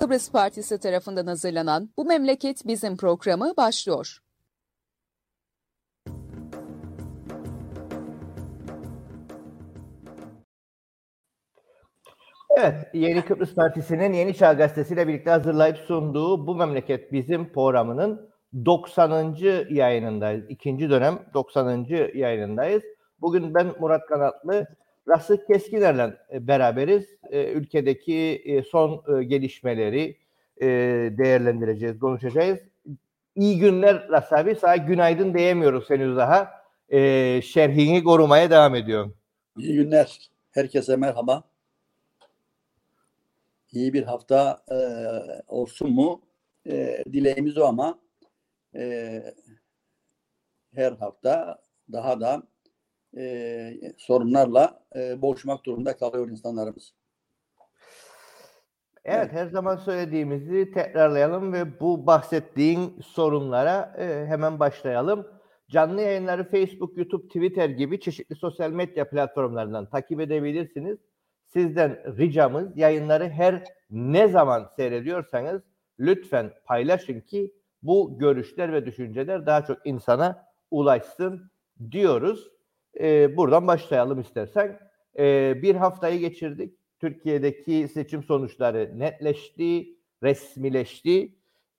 Kıbrıs Partisi tarafından hazırlanan Bu Memleket Bizim programı başlıyor. Evet, Yeni Kıbrıs Partisi'nin Yeni Çağ Gazetesi ile birlikte hazırlayıp sunduğu Bu Memleket Bizim programının 90. yayınındayız. İkinci dönem 90. yayınındayız. Bugün ben Murat Kanatlı, Rasık Keskiner'le beraberiz. E, ülkedeki e, son e, gelişmeleri değerlendireceğiz, konuşacağız. İyi günler Ras abi. Sana günaydın diyemiyoruz henüz daha. Şerhini korumaya devam ediyorum. İyi günler. Herkese merhaba iyi bir hafta e, olsun mu? E, dileğimiz o ama e, her hafta daha da e, sorunlarla e, boğuşmak durumunda kalıyor insanlarımız. Evet, her zaman söylediğimizi tekrarlayalım ve bu bahsettiğin sorunlara e, hemen başlayalım. Canlı yayınları Facebook, YouTube, Twitter gibi çeşitli sosyal medya platformlarından takip edebilirsiniz sizden ricamız yayınları her ne zaman seyrediyorsanız lütfen paylaşın ki bu görüşler ve düşünceler daha çok insana ulaşsın diyoruz. Ee, buradan başlayalım istersen. Ee, bir haftayı geçirdik. Türkiye'deki seçim sonuçları netleşti, resmileşti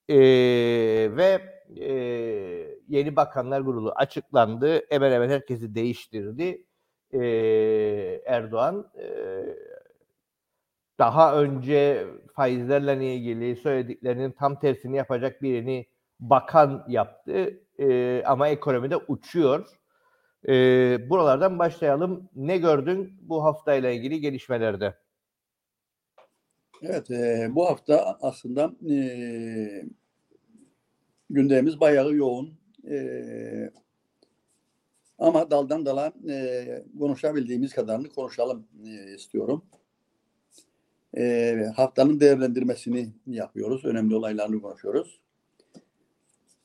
ee, ve e, yeni bakanlar kurulu açıklandı. Hemen hemen herkesi değiştirdi e, Erdoğan e, daha önce faizlerle ilgili söylediklerinin tam tersini yapacak birini bakan yaptı e, ama ekonomide uçuyor. E, buralardan başlayalım. Ne gördün bu haftayla ilgili gelişmelerde? Evet, e, bu hafta aslında e, gündemimiz bayağı yoğun. E, ama daldan dala e, konuşabildiğimiz kadarını konuşalım e, istiyorum. E, haftanın değerlendirmesini yapıyoruz. Önemli olaylarını konuşuyoruz.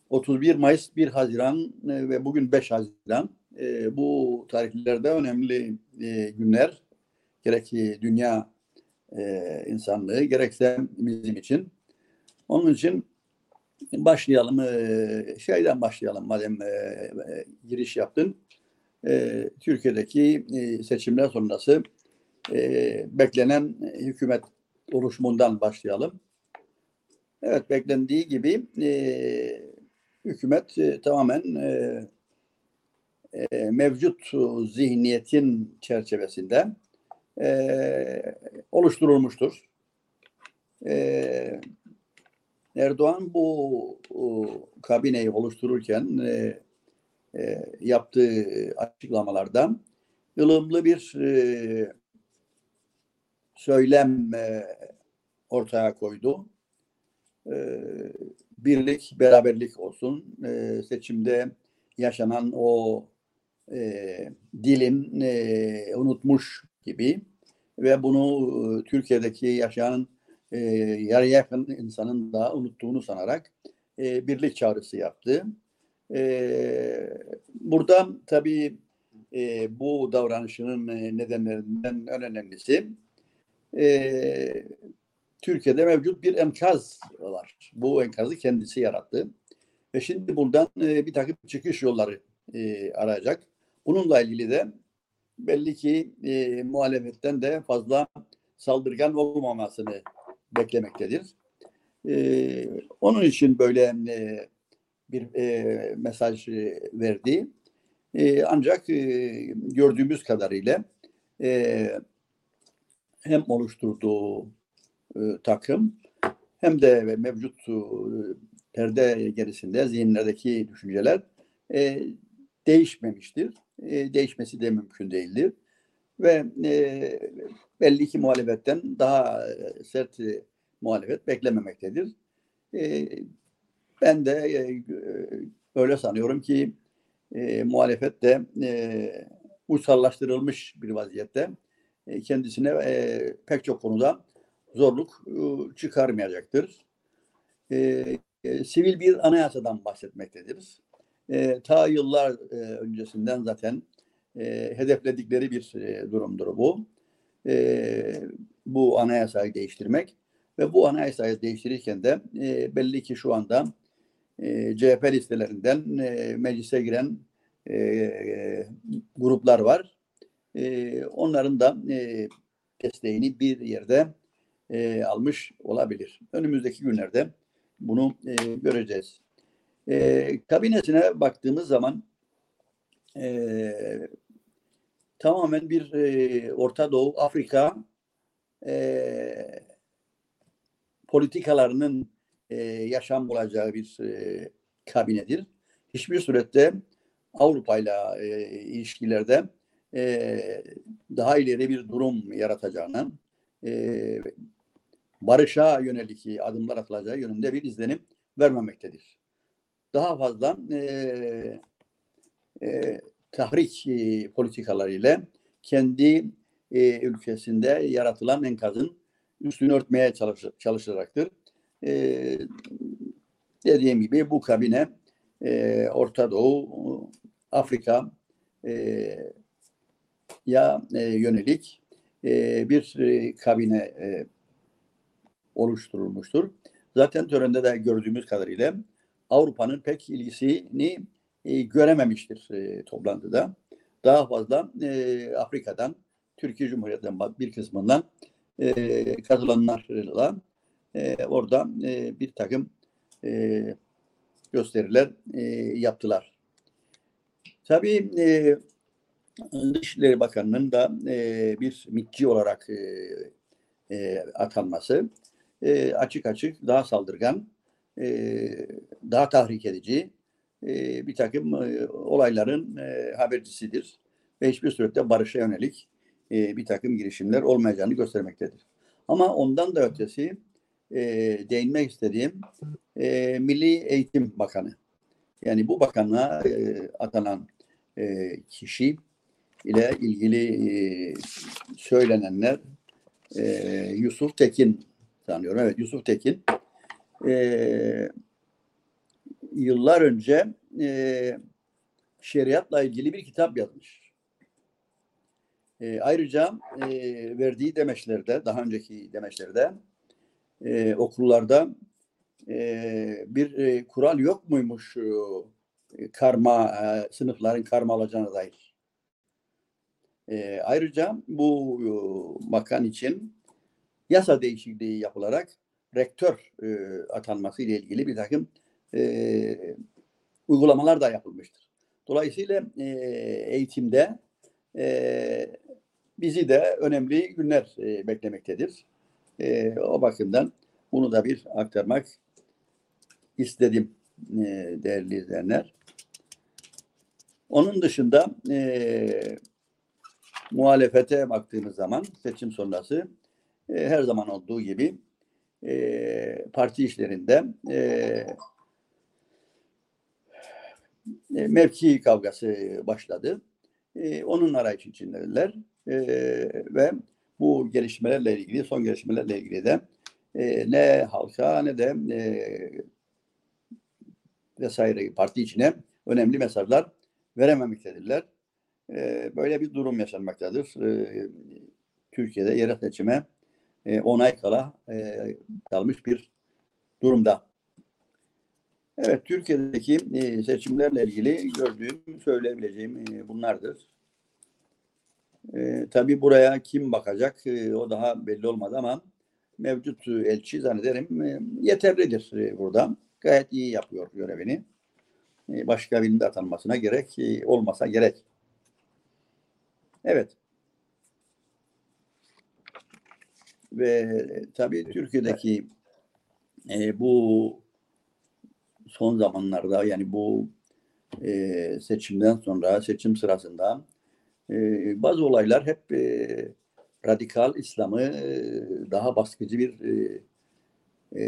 31 Mayıs, 1 Haziran e, ve bugün 5 Haziran. E, bu tarihlerde önemli e, günler. Gerek dünya e, insanlığı, gerekse bizim için. Onun için başlayalım. E, şeyden başlayalım madem e, e, giriş yaptın e, Türkiye'deki e, seçimler sonrası e, beklenen hükümet oluşumundan başlayalım. Evet beklendiği gibi e, hükümet e, tamamen e, e, mevcut zihniyetin çerçevesinde e, oluşturulmuştur. E, Erdoğan bu o, kabineyi oluştururken e, e, yaptığı açıklamalarda ılımlı bir e, söylem e, ortaya koydu. E, birlik, beraberlik olsun. E, seçimde yaşanan o e, dilin e, unutmuş gibi ve bunu e, Türkiye'deki yaşayan e, yarıya yakın insanın da unuttuğunu sanarak e, birlik çağrısı yaptı. E, burada tabii e, bu davranışının nedenlerinden en önemlisi e, Türkiye'de mevcut bir enkaz var. Bu enkazı kendisi yarattı. Ve şimdi buradan e, bir takım çıkış yolları e, arayacak. Bununla ilgili de belli ki e, muhalefetten de fazla saldırgan olmamasını beklemektedir. E, onun için böyle e, bir e, mesaj e, verdi. E, ancak e, gördüğümüz kadarıyla e, hem oluşturduğu e, takım hem de mevcut e, perde gerisinde zihinlerdeki düşünceler e, değişmemiştir. E, değişmesi de mümkün değildir. Ve e, belli ki muhalefetten daha e, sert e, muhalefet beklememektedir. E, ben de e, öyle sanıyorum ki e, muhalefet de e, uysallaştırılmış bir vaziyette e, kendisine e, pek çok konuda zorluk e, çıkarmayacaktır. E, e, sivil bir anayasadan bahsetmektedir. E, ta yıllar e, öncesinden zaten e, hedefledikleri bir e, durumdur bu. E, bu anayasayı değiştirmek. Ve bu anayasayı değiştirirken de e, belli ki şu anda e, CHP listelerinden e, meclise giren e, gruplar var. E, onların da e, desteğini bir yerde e, almış olabilir. Önümüzdeki günlerde bunu e, göreceğiz. E, kabinesine baktığımız zaman e, tamamen bir e, Orta Doğu, Afrika e, politikalarının e, yaşam bulacağı bir e, kabinedir. Hiçbir surette Avrupa ile e, ilişkilerde e, daha ileri bir durum yaratacağını, e, barışa yönelik adımlar atılacağı yönünde bir izlenim vermemektedir. Daha fazla e, e, tahrik e, politikalarıyla kendi e, ülkesinde yaratılan enkazın üstünü örtmeye çalış, çalışacaktır. E, dediğim gibi bu kabine e, Orta Doğu, Afrika e, ya e, yönelik e, bir e, kabine e, oluşturulmuştur. Zaten törende de gördüğümüz kadarıyla Avrupa'nın pek ilgisini e, görememiştir e, toplantıda. Daha fazla e, Afrika'dan, Türkiye Cumhuriyeti'nden bir kısmından e, katılanlarla e, orada e, bir takım e, gösteriler e, yaptılar. Tabii e, Dışişleri Bakanı'nın da e, bir mitçi olarak e, e, atanması e, açık açık daha saldırgan, e, daha tahrik edici e, bir takım e, olayların e, habercisidir. Ve hiçbir surette barışa yönelik e, bir takım girişimler olmayacağını göstermektedir. Ama ondan da ötesi e, değinmek istediğim e, Milli Eğitim Bakanı. Yani bu bakanlığa e, atanan e, kişi ile ilgili e, söylenenler e, Yusuf Tekin sanıyorum. Evet Yusuf Tekin e, yıllar önce e, şeriatla ilgili bir kitap yazmış. E, ayrıca e, verdiği demeçlerde, daha önceki demeçlerde e, okullarda e, bir e, kural yok muymuş e, karma e, sınıfların karma alacağına dair. E, ayrıca bu e, bakan için yasa değişikliği yapılarak rektör e, atanması ile ilgili bir takım e, uygulamalar da yapılmıştır. Dolayısıyla e, eğitimde e, bizi de önemli günler e, beklemektedir. E, o bakımdan bunu da bir aktarmak istedim e, değerli izleyenler. Onun dışında e, muhalefete baktığımız zaman seçim sonrası e, her zaman olduğu gibi e, parti işlerinde e, e, mevki kavgası başladı. E, onun arayış içindeler e, ve bu gelişmelerle ilgili, son gelişmelerle ilgili de e, ne halka ne de e, vesaire parti içine önemli mesajlar verememektedirler. E, böyle bir durum yaşanmaktadır. E, Türkiye'de yerel seçime e, onay kala e, kalmış bir durumda. Evet, Türkiye'deki e, seçimlerle ilgili gördüğüm, söyleyebileceğim e, bunlardır. E, tabii buraya kim bakacak e, o daha belli olmadı ama mevcut elçi zannederim e, yeterlidir e, burada. Gayet iyi yapıyor görevini. E, başka birinin de atanmasına gerek e, olmasa gerek. Evet. Ve tabii Türkiye'deki e, bu son zamanlarda yani bu e, seçimden sonra seçim sırasında e, bazı olaylar hep e, radikal İslam'ı e, daha baskıcı bir e, e,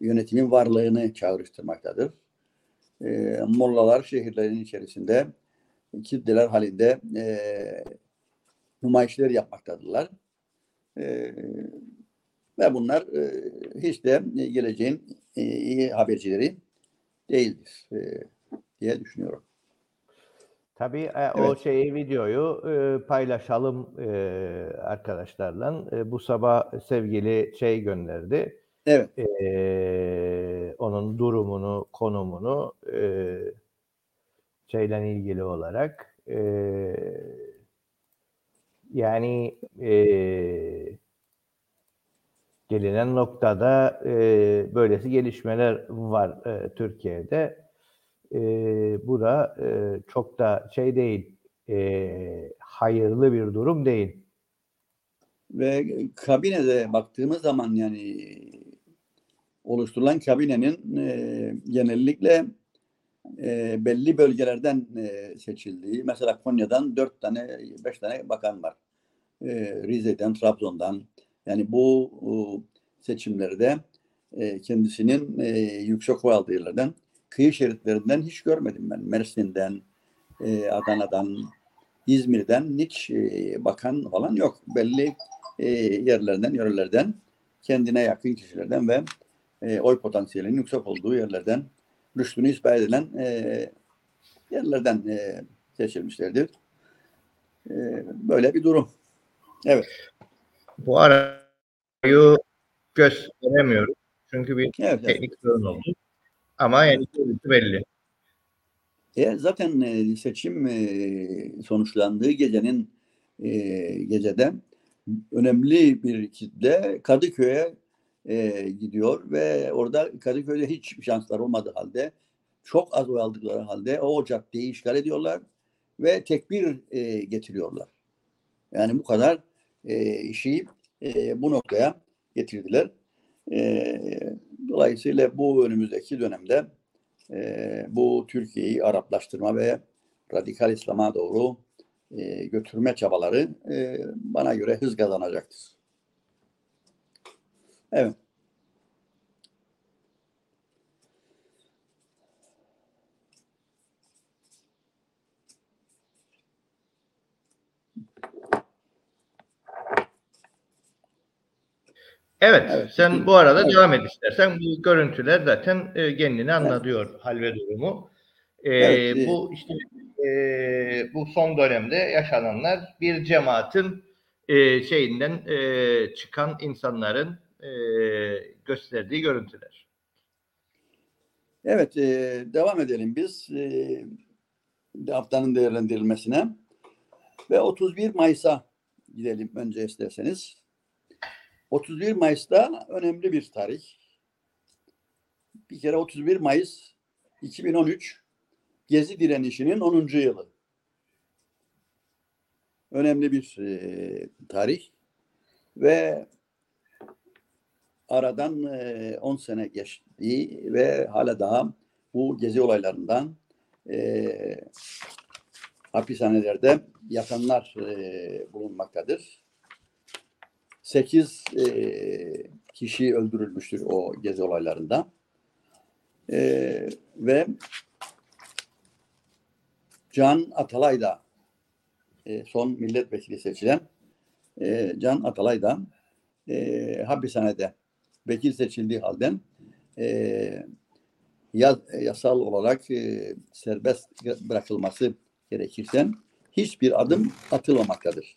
yönetimin varlığını çağrıştırmaktadır. E, mollalar şehirlerin içerisinde kitleler halinde e, nümayişler yapmaktadırlar. E, ve bunlar e, hiç de geleceğin e, iyi habercileri değildir e, diye düşünüyorum. Tabii e, o Evet. şeyi videoyu e, paylaşalım e, arkadaşlarla. E, bu sabah sevgili şey gönderdi. Evet. E, onun durumunu, konumunu e, şeyle ilgili olarak e, yani e, gelinen noktada e, böylesi gelişmeler var e, Türkiye'de. E, bu da e, çok da şey değil, e, hayırlı bir durum değil. Ve kabinede baktığımız zaman yani oluşturulan kabinenin e, genellikle e, belli bölgelerden e, seçildiği. Mesela Konya'dan dört tane, beş tane bakan var. E, Rize'den, Trabzon'dan. Yani bu o, seçimlerde e, kendisinin e, yüksek oy aldığı yerlerden, kıyı şeritlerinden hiç görmedim ben. Mersin'den, e, Adana'dan, İzmir'den hiç e, bakan falan yok. Belli e, yerlerden, yörelerden, kendine yakın kişilerden ve e, oy potansiyelinin yüksek olduğu yerlerden rüştünü ispat edilen e, yerlerden e, seçilmişlerdir. E, böyle bir durum. Evet. Bu arayı gösteremiyoruz. Çünkü bir Evet. evet. teknik sorun oldu. Ama yani belli. E, zaten e, seçim e, sonuçlandığı gecenin e, gecede önemli bir kitle Kadıköy'e e, gidiyor ve orada Kadıköy'de hiç şanslar olmadığı halde çok az oy aldıkları halde o caddeyi işgal ediyorlar ve tekbir e, getiriyorlar. Yani bu kadar e, işi e, bu noktaya getirdiler. E, dolayısıyla bu önümüzdeki dönemde e, bu Türkiye'yi Araplaştırma ve radikal İslam'a doğru e, götürme çabaları e, bana göre hız kazanacaktır. Evet. Evet, Evet. sen bu arada Evet. devam et istersen. Bu görüntüler zaten e, kendini anlatıyor hal ve durumu. E, Evet, e- bu işte e, bu son dönemde yaşananlar bir cemaatin e, şeyinden e, çıkan insanların e, gösterdiği görüntüler. Evet, e, devam edelim biz e, haftanın değerlendirilmesine ve 31 Mayıs'a gidelim önce isterseniz. 31 Mayıs'ta önemli bir tarih. Bir kere 31 Mayıs 2013 Gezi direnişinin 10. yılı. Önemli bir e, tarih ve aradan e, 10 sene geçti ve hala daha bu gezi olaylarından e, hapishanelerde yatanlar e, bulunmaktadır. 8 e, kişi öldürülmüştür o gezi olaylarında. E, ve Can Atalay da e, son milletvekili seçilen e, Can Atalay da e, hapishanede vekil seçildiği halden e, ya, yasal olarak e, serbest bırakılması gerekirse hiçbir adım atılmamaktadır.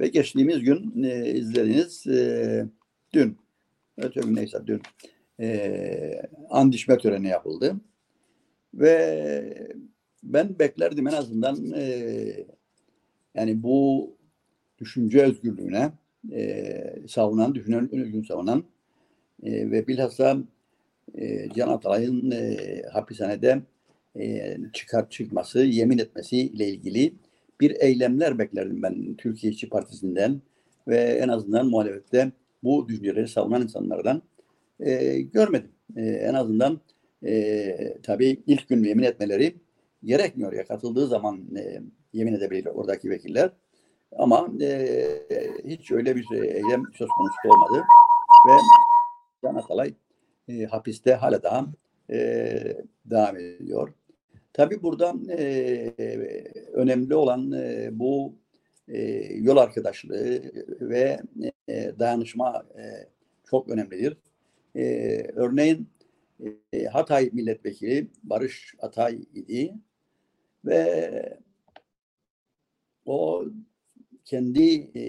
Ve geçtiğimiz gün e, izlediğiniz e, dün, öte gün neyse dün e, andişme töreni yapıldı. Ve ben beklerdim en azından e, yani bu düşünce özgürlüğüne e, savunan, düşünce özgürlüğünü savunan e, ve bilhassa e, Can Atalay'ın e, hapishanede e, çıkar çıkması, yemin etmesi ile ilgili bir eylemler beklerdim ben Türkiye İşçi Partisi'nden ve en azından muhalefette bu düşünceleri savunan insanlardan e, görmedim. E, en azından e, tabii ilk gün yemin etmeleri gerekmiyor ya katıldığı zaman e, yemin edebilir oradaki vekiller. Ama e, hiç öyle bir eylem söz konusu olmadı ve Can Atalay e, hapiste hala daha e, devam ediyor. Tabii burada e, önemli olan e, bu e, yol arkadaşlığı ve e, dayanışma e, çok önemlidir. E, örneğin e, Hatay milletvekili Barış Atay idi ve o kendi e,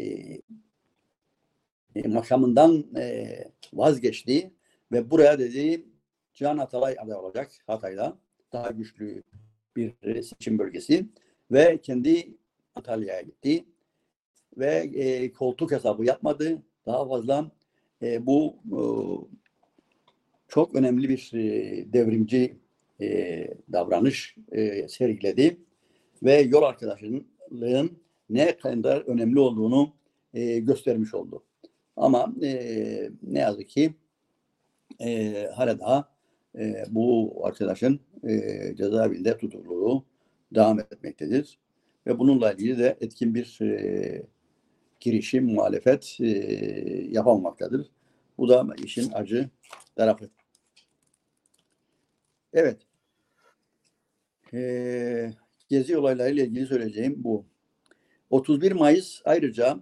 e, makamından e, vazgeçti ve buraya dedi Can Atalay aday olacak Hatay'da. Daha güçlü bir seçim bölgesi ve kendi Antalya'ya gitti ve e, koltuk hesabı yapmadı. Daha fazla e, bu e, çok önemli bir e, devrimci e, davranış e, sergiledi ve yol arkadaşının ne kadar önemli olduğunu e, göstermiş oldu. Ama e, ne yazık ki e, hala daha e, bu arkadaşın e, cezaevinde tutukluluğu devam etmektedir. Ve bununla ilgili de etkin bir e, girişim, muhalefet e, yapamamaktadır. Bu da işin acı tarafı. Evet. Ee, gezi olaylarıyla ilgili söyleyeceğim bu. 31 Mayıs ayrıca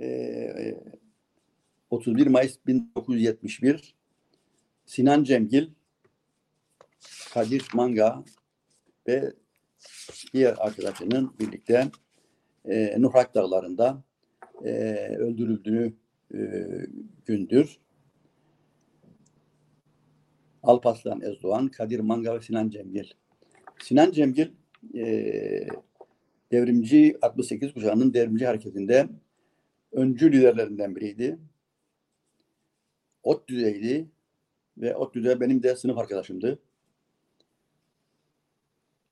e, 31 Mayıs 1971 Sinan Cemgil, Kadir Manga ve diğer arkadaşının birlikte e, Nuhrak Dağları'nda e, öldürüldüğü e, gündür. Alpaslan Ezdoğan, Kadir Manga ve Sinan Cemgil. Sinan Cemgil e, devrimci 68 kuşağının devrimci hareketinde öncü liderlerinden biriydi. Ot düzeydi ve düzey benim de sınıf arkadaşımdı.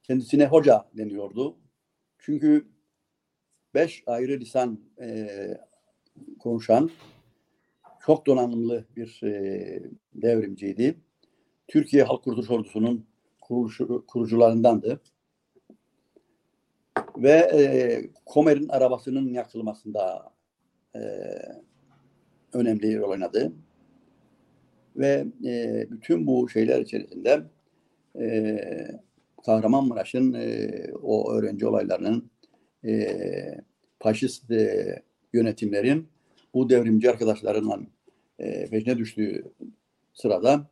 Kendisine hoca deniyordu. Çünkü beş ayrı lisan e, konuşan çok donanımlı bir e, devrimciydi. Türkiye Halk Kurtuluş Ordusu'nun kuruluşu, kurucularındandı. Ve e, Komer'in arabasının yakılmasında e, önemli rol oynadı. Ve e, bütün bu şeyler içerisinde e, Kahramanmaraş'ın e, o öğrenci olaylarının e, faşist e, yönetimlerin bu devrimci arkadaşlarından e, peşine düştüğü sırada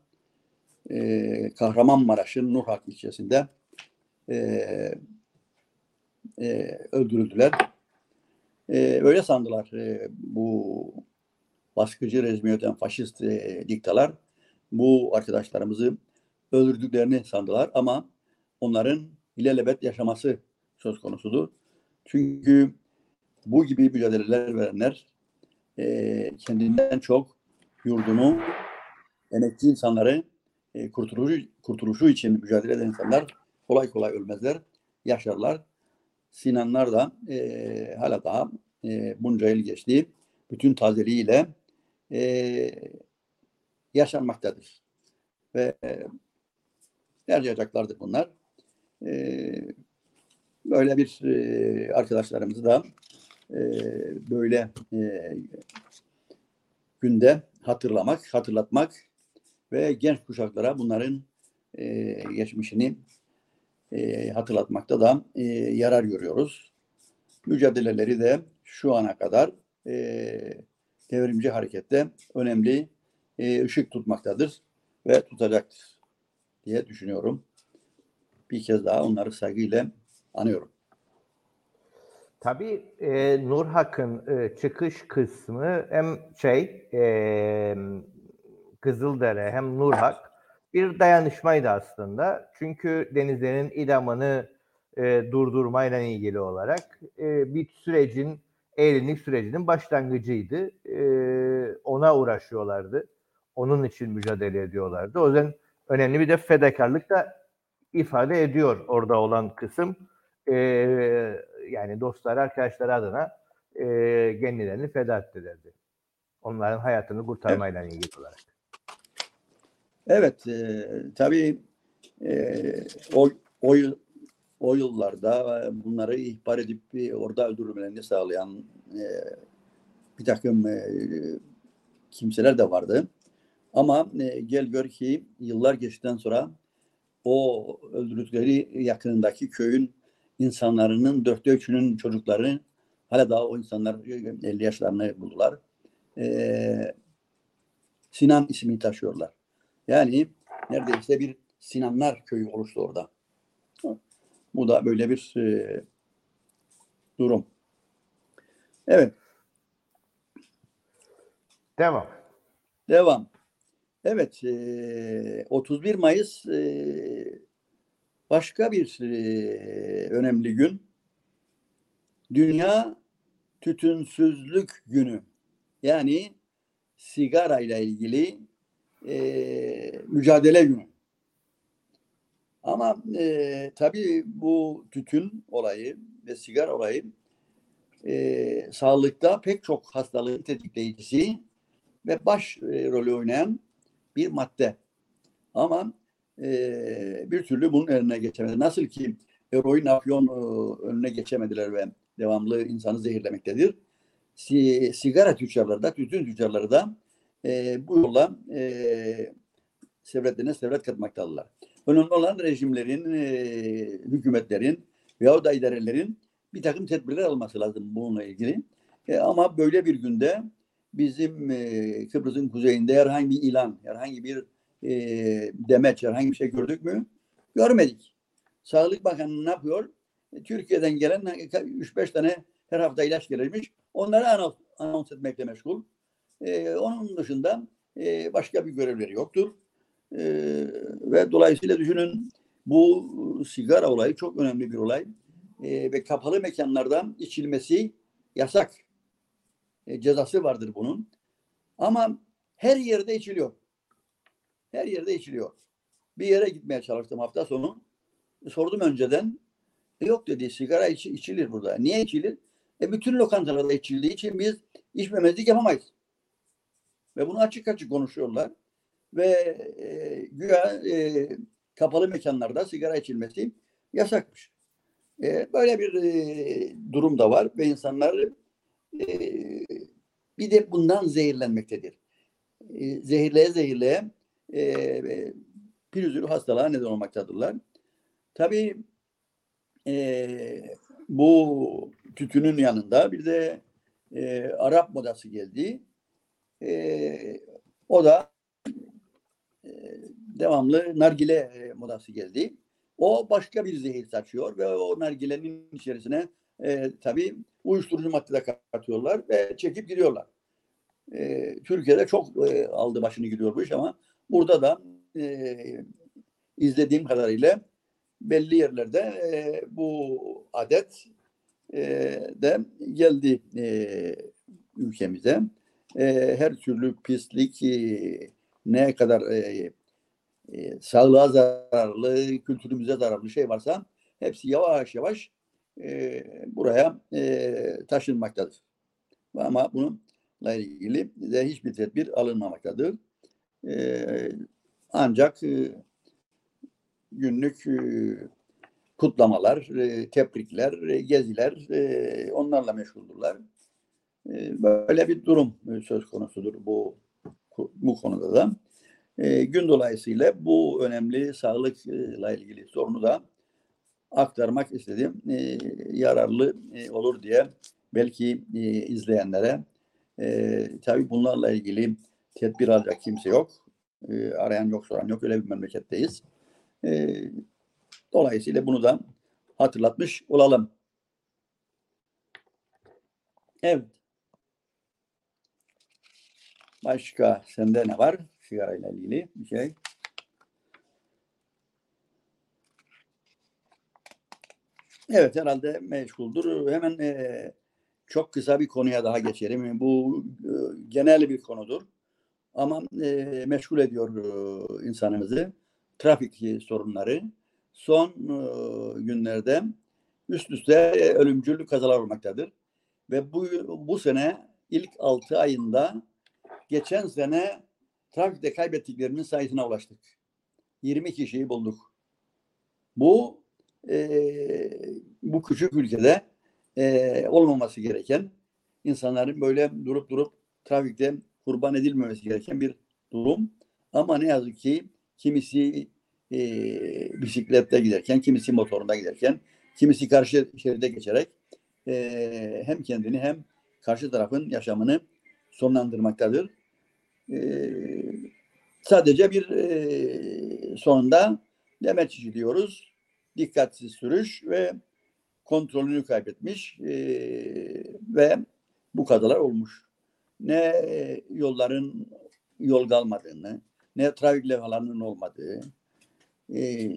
e, Kahramanmaraş'ın Nurhak ilçesinde e, e, öldürüldüler. E, öyle sandılar e, bu baskıcı rejimi yöneten faşist e, diktalar bu arkadaşlarımızı öldürdüklerini sandılar ama onların ilelebet yaşaması söz konusudur. Çünkü bu gibi mücadeleler verenler e, kendinden çok yurdunu, emekçi insanları e, kurtuluşu, kurtuluşu için mücadele eden insanlar kolay kolay ölmezler, yaşarlar. Sinanlar da e, hala daha e, bunca yıl geçti. Bütün tazeliğiyle e, yaşanmaktadır. Ve e, yaşayacaklardır bunlar. E, böyle bir e, arkadaşlarımızı da e, böyle e, günde hatırlamak, hatırlatmak ve genç kuşaklara bunların e, geçmişini e, hatırlatmakta da e, yarar görüyoruz. Mücadeleleri de şu ana kadar e, devrimci harekette önemli e, ışık tutmaktadır ve tutacaktır diye düşünüyorum. Bir kez daha onları saygıyla anıyorum. Tabii e, Nur Hak'ın e, çıkış kısmı hem şey e, Kızıldere hem Nurhak bir dayanışmaydı aslında. Çünkü denizlerin idamını e, durdurmayla ilgili olarak e, bir sürecin eğrilik sürecinin başlangıcıydı. E, ona uğraşıyorlardı. Onun için mücadele ediyorlardı. O yüzden önemli bir de fedakarlık da ifade ediyor orada olan kısım. E, yani dostlar, arkadaşlar adına e, kendilerini feda ettilerdi. Onların hayatını kurtarmayla evet. ilgili olarak. Evet, e, tabii e, o, o, o yıllarda bunları ihbar edip orada öldürülmelerini sağlayan e, bir takım e, kimseler de vardı. Ama e, gel gör ki yıllar geçtikten sonra o öldürdükleri yakınındaki köyün insanların dörtte üçünün çocukları hala daha o insanlar 50 yaşlarını buldular. Ee, Sinan ismini taşıyorlar. Yani neredeyse bir Sinanlar köyü oluştu orada. Bu da böyle bir e, durum. Evet, Devam. devam. Evet, e, 31 Mayıs e, başka bir e, önemli gün. Dünya Tütünsüzlük Günü. Yani sigara ile ilgili e, mücadele günü. Ama e, tabii bu tütün olayı ve sigara olayı e, sağlıkta pek çok hastalığın tetikleyicisi ve baş e, rolü oynayan bir madde. Ama e, bir türlü bunun önüne geçemedi. Nasıl ki eroin, afyon e, önüne geçemediler ve devamlı insanı zehirlemektedir. Si, sigara tüccarları da, tütün tüccarları da e, bu yolla e, sevletlerine sevlet katmaktadırlar. Önemli olan rejimlerin, e, hükümetlerin veyahut da idarelerin bir takım tedbirler alması lazım bununla ilgili. E, ama böyle bir günde bizim e, Kıbrıs'ın kuzeyinde herhangi bir ilan, herhangi bir e, demeç, herhangi bir şey gördük mü? Görmedik. Sağlık Bakanı ne yapıyor? E, Türkiye'den gelen 3-5 tane her hafta ilaç gelirmiş. Onları anons, anons etmekle meşgul. E, onun dışında e, başka bir görevleri yoktur. E, ve dolayısıyla düşünün bu sigara olayı çok önemli bir olay. E, ve kapalı mekanlarda içilmesi yasak. E, cezası vardır bunun. Ama her yerde içiliyor. Her yerde içiliyor. Bir yere gitmeye çalıştım hafta sonu. Sordum önceden. E, yok dedi sigara içi, içilir burada. Niye içilir? E bütün lokantalarda içildiği için biz içmemezlik yapamayız. Ve bunu açık açık konuşuyorlar. Ve e, güya e, kapalı mekanlarda sigara içilmesi yasakmış. E, böyle bir e, durum da var ve insanlar e, bir de bundan zehirlenmektedir. E, zehirleye zehirleye e, pürüzlü hastalığa neden olmaktadırlar. Tabii e, bu tütünün yanında bir de e, Arap modası geldi. E, o da e, devamlı nargile e, modası geldi. O başka bir zehir saçıyor ve o nargilenin içerisine e, tabii uyuşturucu madde de katıyorlar ve çekip gidiyorlar. E, Türkiye'de çok e, aldı başını gidiyor bu iş ama burada da e, izlediğim kadarıyla belli yerlerde e, bu adet e, de geldi e, ülkemize. E, her türlü pislik e, ne kadar e, e, sağlığa zararlı, kültürümüze zararlı şey varsa hepsi yavaş yavaş e, buraya e, taşınmaktadır. Ama bununla ilgili de hiçbir tedbir alınmamaktadır. E, ancak e, günlük e, kutlamalar, e, tebrikler, e, geziler e, onlarla meşguldurlar. E, böyle bir durum e, söz konusudur bu bu konuda da. E, gün dolayısıyla bu önemli sağlıkla ilgili sorunu da aktarmak istedim. E, yararlı e, olur diye belki e, izleyenlere e, tabii bunlarla ilgili tedbir alacak kimse yok. Arayan yok, soran yok. Öyle bir memleketteyiz. Dolayısıyla bunu da hatırlatmış olalım. Evet. Başka sende ne var? Sigara ile ilgili bir şey. Evet herhalde meşguldür. Hemen e, çok kısa bir konuya daha geçelim. Bu e, genel bir konudur. Ama e, meşgul ediyor e, insanımızı. Trafik sorunları. Son e, günlerde üst üste e, ölümcül kazalar olmaktadır. Ve bu, bu sene ilk 6 ayında geçen sene trafikte kaybettiklerinin sayısına ulaştık. 20 kişiyi bulduk. Bu e, bu küçük ülkede e, olmaması gereken insanların böyle durup durup trafikte kurban edilmemesi gereken bir durum. Ama ne yazık ki kimisi e, bisiklette giderken, kimisi motorunda giderken, kimisi karşı şeride geçerek e, hem kendini hem karşı tarafın yaşamını sonlandırmaktadır. E, sadece bir e, sonunda demet diyoruz. Dikkatsiz sürüş ve kontrolünü kaybetmiş e, ve bu kazalar olmuş. Ne yolların yol kalmadığını, ne trafik levhalarının olmadığı, e,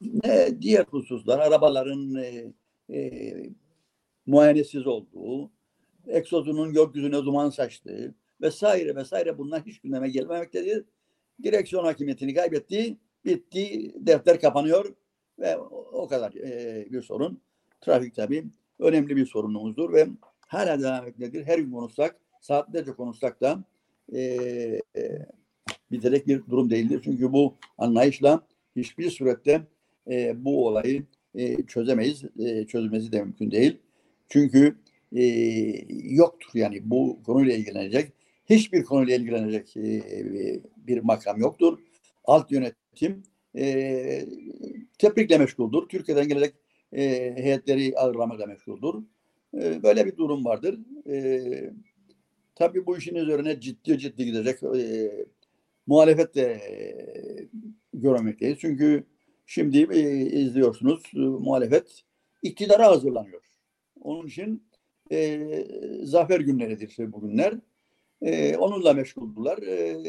ne diğer hususlar, arabaların e, e, muayenesiz olduğu, egzozunun gökyüzüne duman saçtığı vesaire vesaire bunlar hiç gündeme gelmemektedir. Direksiyon hakimiyetini kaybetti, bitti, defter kapanıyor ve o kadar e, bir sorun. Trafik tabii önemli bir sorunumuzdur ve hala devam etmektedir. Her gün konuşsak, saatlerce konuşsak da e, e, biterek bir durum değildir. Çünkü bu anlayışla hiçbir surette e, bu olayı e, çözemeyiz. E, çözülmesi de mümkün değil. Çünkü e, yoktur yani bu konuyla ilgilenecek. Hiçbir konuyla ilgilenecek e, bir makam yoktur. Alt yönetim e, tebrikle meşguldür. Türkiye'den gelecek e, heyetleri ağırlamakla meşguldür. E, böyle bir durum vardır. E, tabii bu işin üzerine ciddi ciddi gidecek e, muhalefet de görmekteyiz. Çünkü şimdi e, izliyorsunuz e, muhalefet iktidara hazırlanıyor. Onun için e, zafer günleridir bugünler. E, onunla meşguldüler. E,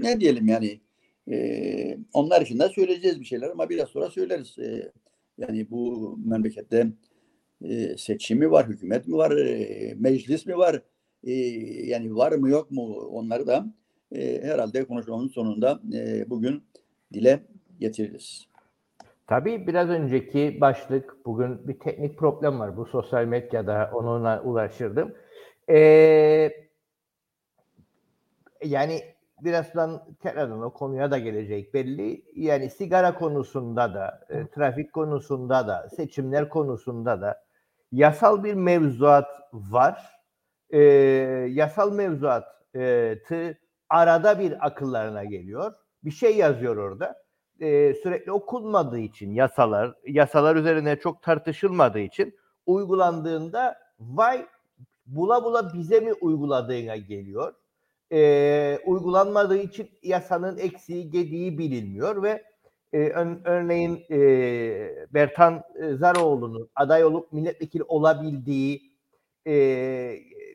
ne diyelim yani e, onlar için de söyleyeceğiz bir şeyler ama biraz sonra söyleriz. E, yani bu memlekette e, seçim var, hükümet mi var, e, meclis mi var? E, yani var mı yok mu onları da e, herhalde konuşmamın sonunda e, bugün dile getiririz. Tabii biraz önceki başlık bugün bir teknik problem var. Bu sosyal medyada onunla ulaşırdım. Ee, yani birazdan tekrardan o konuya da gelecek belli. Yani sigara konusunda da, e, trafik konusunda da, seçimler konusunda da yasal bir mevzuat var. E, yasal mevzuatı arada bir akıllarına geliyor. Bir şey yazıyor orada. E, sürekli okunmadığı için yasalar, yasalar üzerine çok tartışılmadığı için uygulandığında vay bula bula bize mi uyguladığına geliyor. E, uygulanmadığı için yasanın eksiği, gediği bilinmiyor ve e, ön, örneğin e, Bertan Zaroğlu'nun aday olup milletvekili olabildiği e,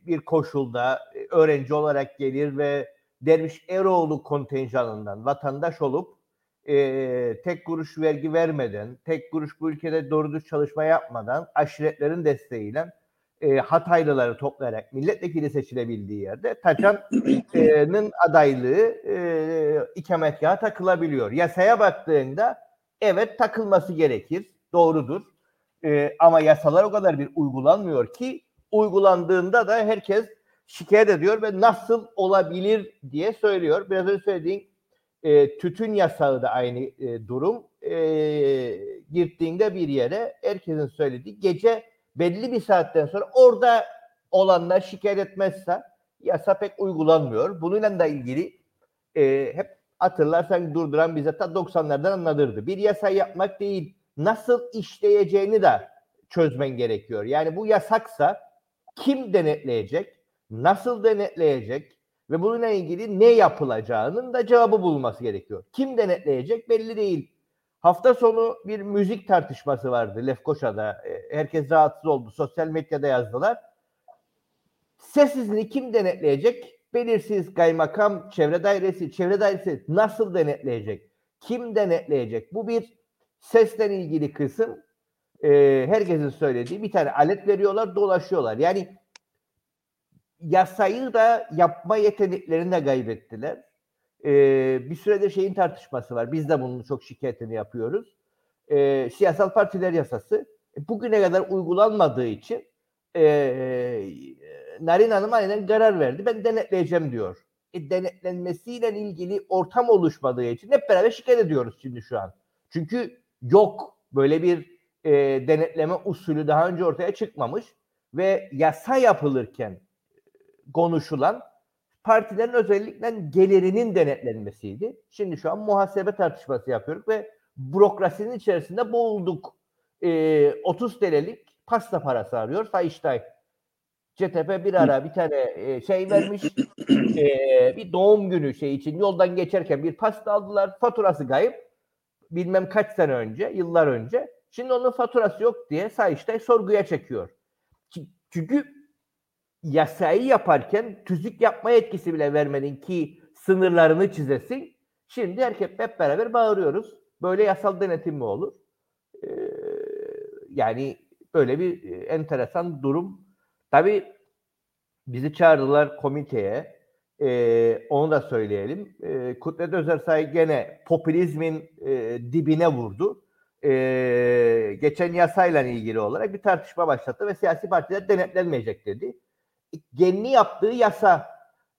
bir koşulda öğrenci olarak gelir ve Derviş Eroğlu kontenjanından vatandaş olup e, tek kuruş vergi vermeden, tek kuruş bu ülkede doğru düz çalışma yapmadan aşiretlerin desteğiyle e, Hataylıları toplayarak milletvekili seçilebildiği yerde Taçan'ın adaylığı e, ikametgaha takılabiliyor. Yasaya baktığında evet takılması gerekir, doğrudur. E, ama yasalar o kadar bir uygulanmıyor ki uygulandığında da herkes şikayet ediyor ve nasıl olabilir diye söylüyor. Biraz önce söylediğin e, tütün yasağı da aynı e, durum. E, girdiğinde bir yere herkesin söylediği gece belli bir saatten sonra orada olanlar şikayet etmezse yasa pek uygulanmıyor. Bununla da ilgili e, hep hatırlarsan durduran bize ta 90'lardan anladırdı. Bir yasa yapmak değil, nasıl işleyeceğini de çözmen gerekiyor. Yani bu yasaksa kim denetleyecek, nasıl denetleyecek ve bununla ilgili ne yapılacağının da cevabı bulması gerekiyor. Kim denetleyecek belli değil. Hafta sonu bir müzik tartışması vardı Lefkoşa'da. E, herkes rahatsız oldu. Sosyal medyada yazdılar. Sessizliği kim denetleyecek? Belirsiz kaymakam, çevre dairesi, çevre dairesi nasıl denetleyecek? Kim denetleyecek? Bu bir sesle ilgili kısım. E, herkesin söylediği bir tane alet veriyorlar, dolaşıyorlar. Yani yasayı da yapma yeteneklerini de kaybettiler e, bir süredir şeyin tartışması var. Biz de bunun çok şikayetini yapıyoruz. E, siyasal partiler yasası e, bugüne kadar uygulanmadığı için e, Narin Hanım aynen karar verdi. Ben denetleyeceğim diyor. E, denetlenmesiyle ilgili ortam oluşmadığı için hep beraber şikayet ediyoruz şimdi şu an. Çünkü yok böyle bir e, denetleme usulü daha önce ortaya çıkmamış ve yasa yapılırken konuşulan partilerin özellikle gelirinin denetlenmesiydi. Şimdi şu an muhasebe tartışması yapıyoruz ve bürokrasinin içerisinde boğulduk. E, 30 TL'lik pasta parası arıyor Sayıştay. CTP bir ara bir tane e, şey vermiş. E, bir doğum günü şey için yoldan geçerken bir pasta aldılar. Faturası kayıp. Bilmem kaç sene önce, yıllar önce. Şimdi onun faturası yok diye Sayıştay sorguya çekiyor. Çünkü yasayı yaparken tüzük yapma yetkisi bile vermedin ki sınırlarını çizesin. Şimdi herkes hep beraber bağırıyoruz. Böyle yasal denetim mi olur? Ee, yani böyle bir e, enteresan durum. Tabii bizi çağırdılar komiteye. Ee, onu da söyleyelim. Ee, Kudret Özersay gene popülizmin e, dibine vurdu. Ee, geçen yasayla ilgili olarak bir tartışma başlattı ve siyasi partiler denetlenmeyecek dedi. Genli yaptığı yasa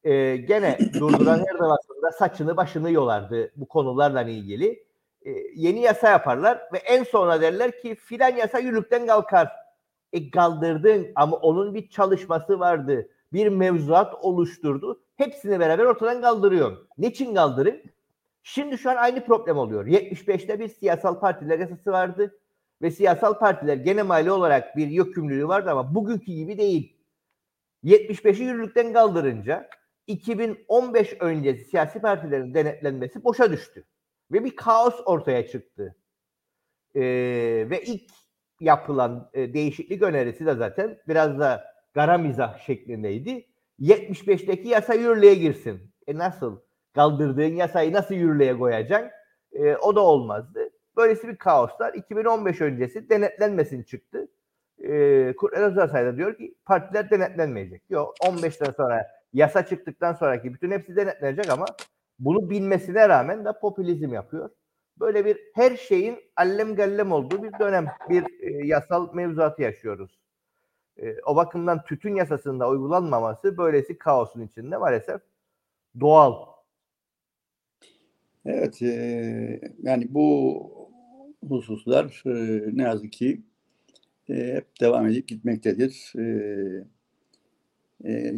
e, gene durduran her defasında saçını başını yolardı bu konularla ilgili. E, yeni yasa yaparlar ve en sonra derler ki filan yasa yürürlükten kalkar. E kaldırdın ama onun bir çalışması vardı. Bir mevzuat oluşturdu. Hepsini beraber ortadan kaldırıyor. Niçin kaldırın? Şimdi şu an aynı problem oluyor. 75'te bir siyasal partiler yasası vardı ve siyasal partiler gene mali olarak bir yükümlülüğü vardı ama bugünkü gibi değil. 75'i yürürlükten kaldırınca 2015 öncesi siyasi partilerin denetlenmesi boşa düştü. Ve bir kaos ortaya çıktı. Ee, ve ilk yapılan e, değişiklik önerisi de zaten biraz da gara mizah şeklindeydi. 75'teki yasa yürürlüğe girsin. E nasıl? Kaldırdığın yasayı nasıl yürürlüğe koyacaksın? E, o da olmazdı. Böylesi bir kaoslar 2015 öncesi denetlenmesin çıktı. E, Kur'an Özarsay diyor ki partiler denetlenmeyecek. Yok 15'ten sonra yasa çıktıktan sonraki bütün hepsi denetlenecek ama bunu bilmesine rağmen de popülizm yapıyor. Böyle bir her şeyin allem gallem olduğu bir dönem, bir e, yasal mevzuatı yaşıyoruz. E, o bakımdan tütün yasasında uygulanmaması böylesi kaosun içinde maalesef doğal. Evet, e, yani bu hususlar e, ne yazık ki e, hep devam edip gitmektedir. E, e,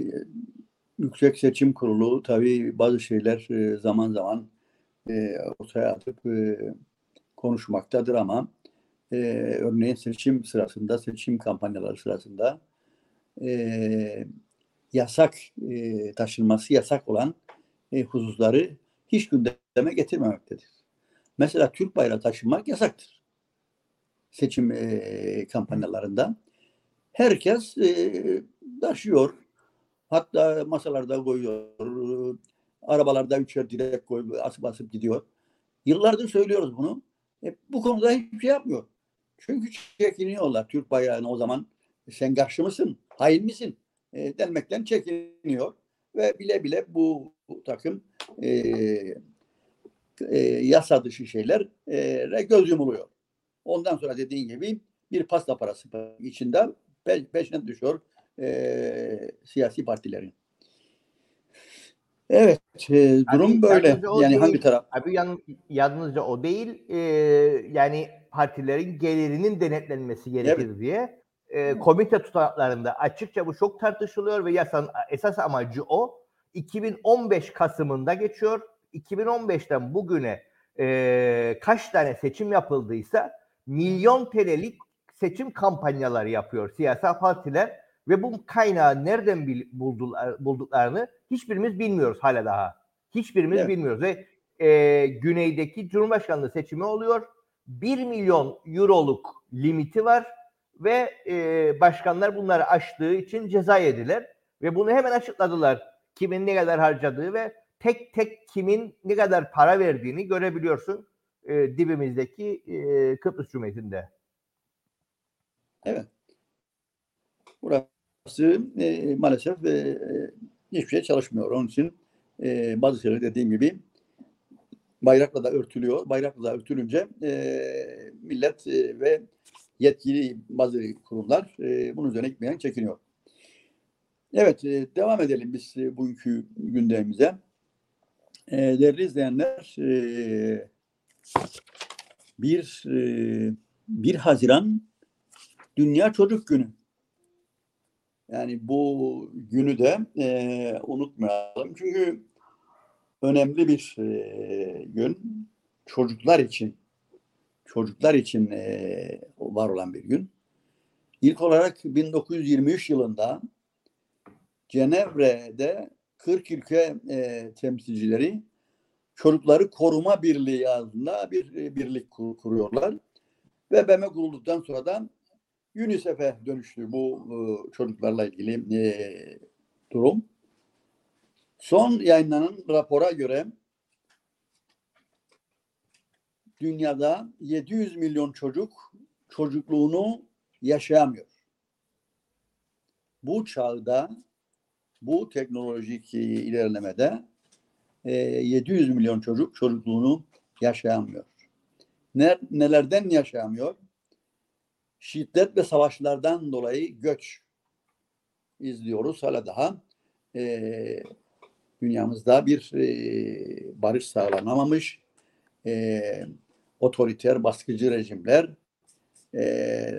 Yüksek Seçim Kurulu tabii bazı şeyler e, zaman zaman e, ortaya atıp e, konuşmaktadır ama e, örneğin seçim sırasında, seçim kampanyaları sırasında e, yasak e, taşınması yasak olan e, hususları hiç gündeme getirmemektedir. Mesela Türk bayrağı taşınmak yasaktır. Seçim e, kampanyalarında. Herkes e, taşıyor, Hatta masalarda koyuyor. Arabalarda üçer direk koyuyor. Asıp asıp gidiyor. Yıllardır söylüyoruz bunu. E, bu konuda hiçbir şey yapmıyor. Çünkü çekiniyorlar Türk bayrağını o zaman. Sen karşı mısın? Hain misin? E, denmekten çekiniyor. Ve bile bile bu, bu takım e, e, yasa dışı şeyler e, göz yumuluyor. Ondan sonra dediğin gibi bir pasta parası içinde peşine düşüyor e, siyasi partilerin. Evet, e, durum abi, böyle. Yani değil, hangi taraf? Abi yan, yalnızca o değil, e, yani partilerin gelirinin denetlenmesi gerekir evet. diye e, komite tutanaklarında açıkça bu çok tartışılıyor ve yasanın esas amacı o. 2015 Kasım'ında geçiyor. 2015'ten bugüne e, kaç tane seçim yapıldıysa milyon TL'lik seçim kampanyaları yapıyor siyasal partiler ve bu kaynağı nereden buldular, bulduklarını hiçbirimiz bilmiyoruz hala daha. Hiçbirimiz evet. bilmiyoruz ve e, güneydeki Cumhurbaşkanlığı seçimi oluyor. 1 milyon euroluk limiti var ve e, başkanlar bunları aştığı için ceza yediler ve bunu hemen açıkladılar. Kimin ne kadar harcadığı ve tek tek kimin ne kadar para verdiğini görebiliyorsun e, dibimizdeki e, Kıbrıs Cumhuriyeti'nde. Evet. Burası e, maalesef e, hiçbir şey çalışmıyor. Onun için e, bazı şeyler dediğim gibi bayrakla da örtülüyor. Bayrakla da örtülünce e, millet e, ve yetkili bazı kurumlar e, bunun üzerine gitmeyen çekiniyor. Evet, e, devam edelim biz e, bugünkü gündemimize. E, değerli izleyenler, e, bir, e, 1 Haziran Dünya Çocuk Günü. Yani bu günü de e, unutmayalım. Çünkü önemli bir e, gün. Çocuklar için çocuklar için e, var olan bir gün. İlk olarak 1923 yılında Cenevre'de 40 ülke e, temsilcileri Çocukları Koruma Birliği adında bir e, birlik kur, kuruyorlar. Ve BM kurulduktan sonra da UNICEF'e dönüştü bu e, çocuklarla ilgili e, durum. Son yayınlanan rapora göre dünyada 700 milyon çocuk çocukluğunu yaşayamıyor. Bu çağda, bu teknolojik ilerlemede e, 700 milyon çocuk çocukluğunu yaşayamıyor. Ne, nelerden yaşayamıyor? Şiddet ve savaşlardan dolayı göç izliyoruz. Hala daha e, dünyamızda bir e, barış sağlanamamış. E, otoriter, baskıcı rejimler e,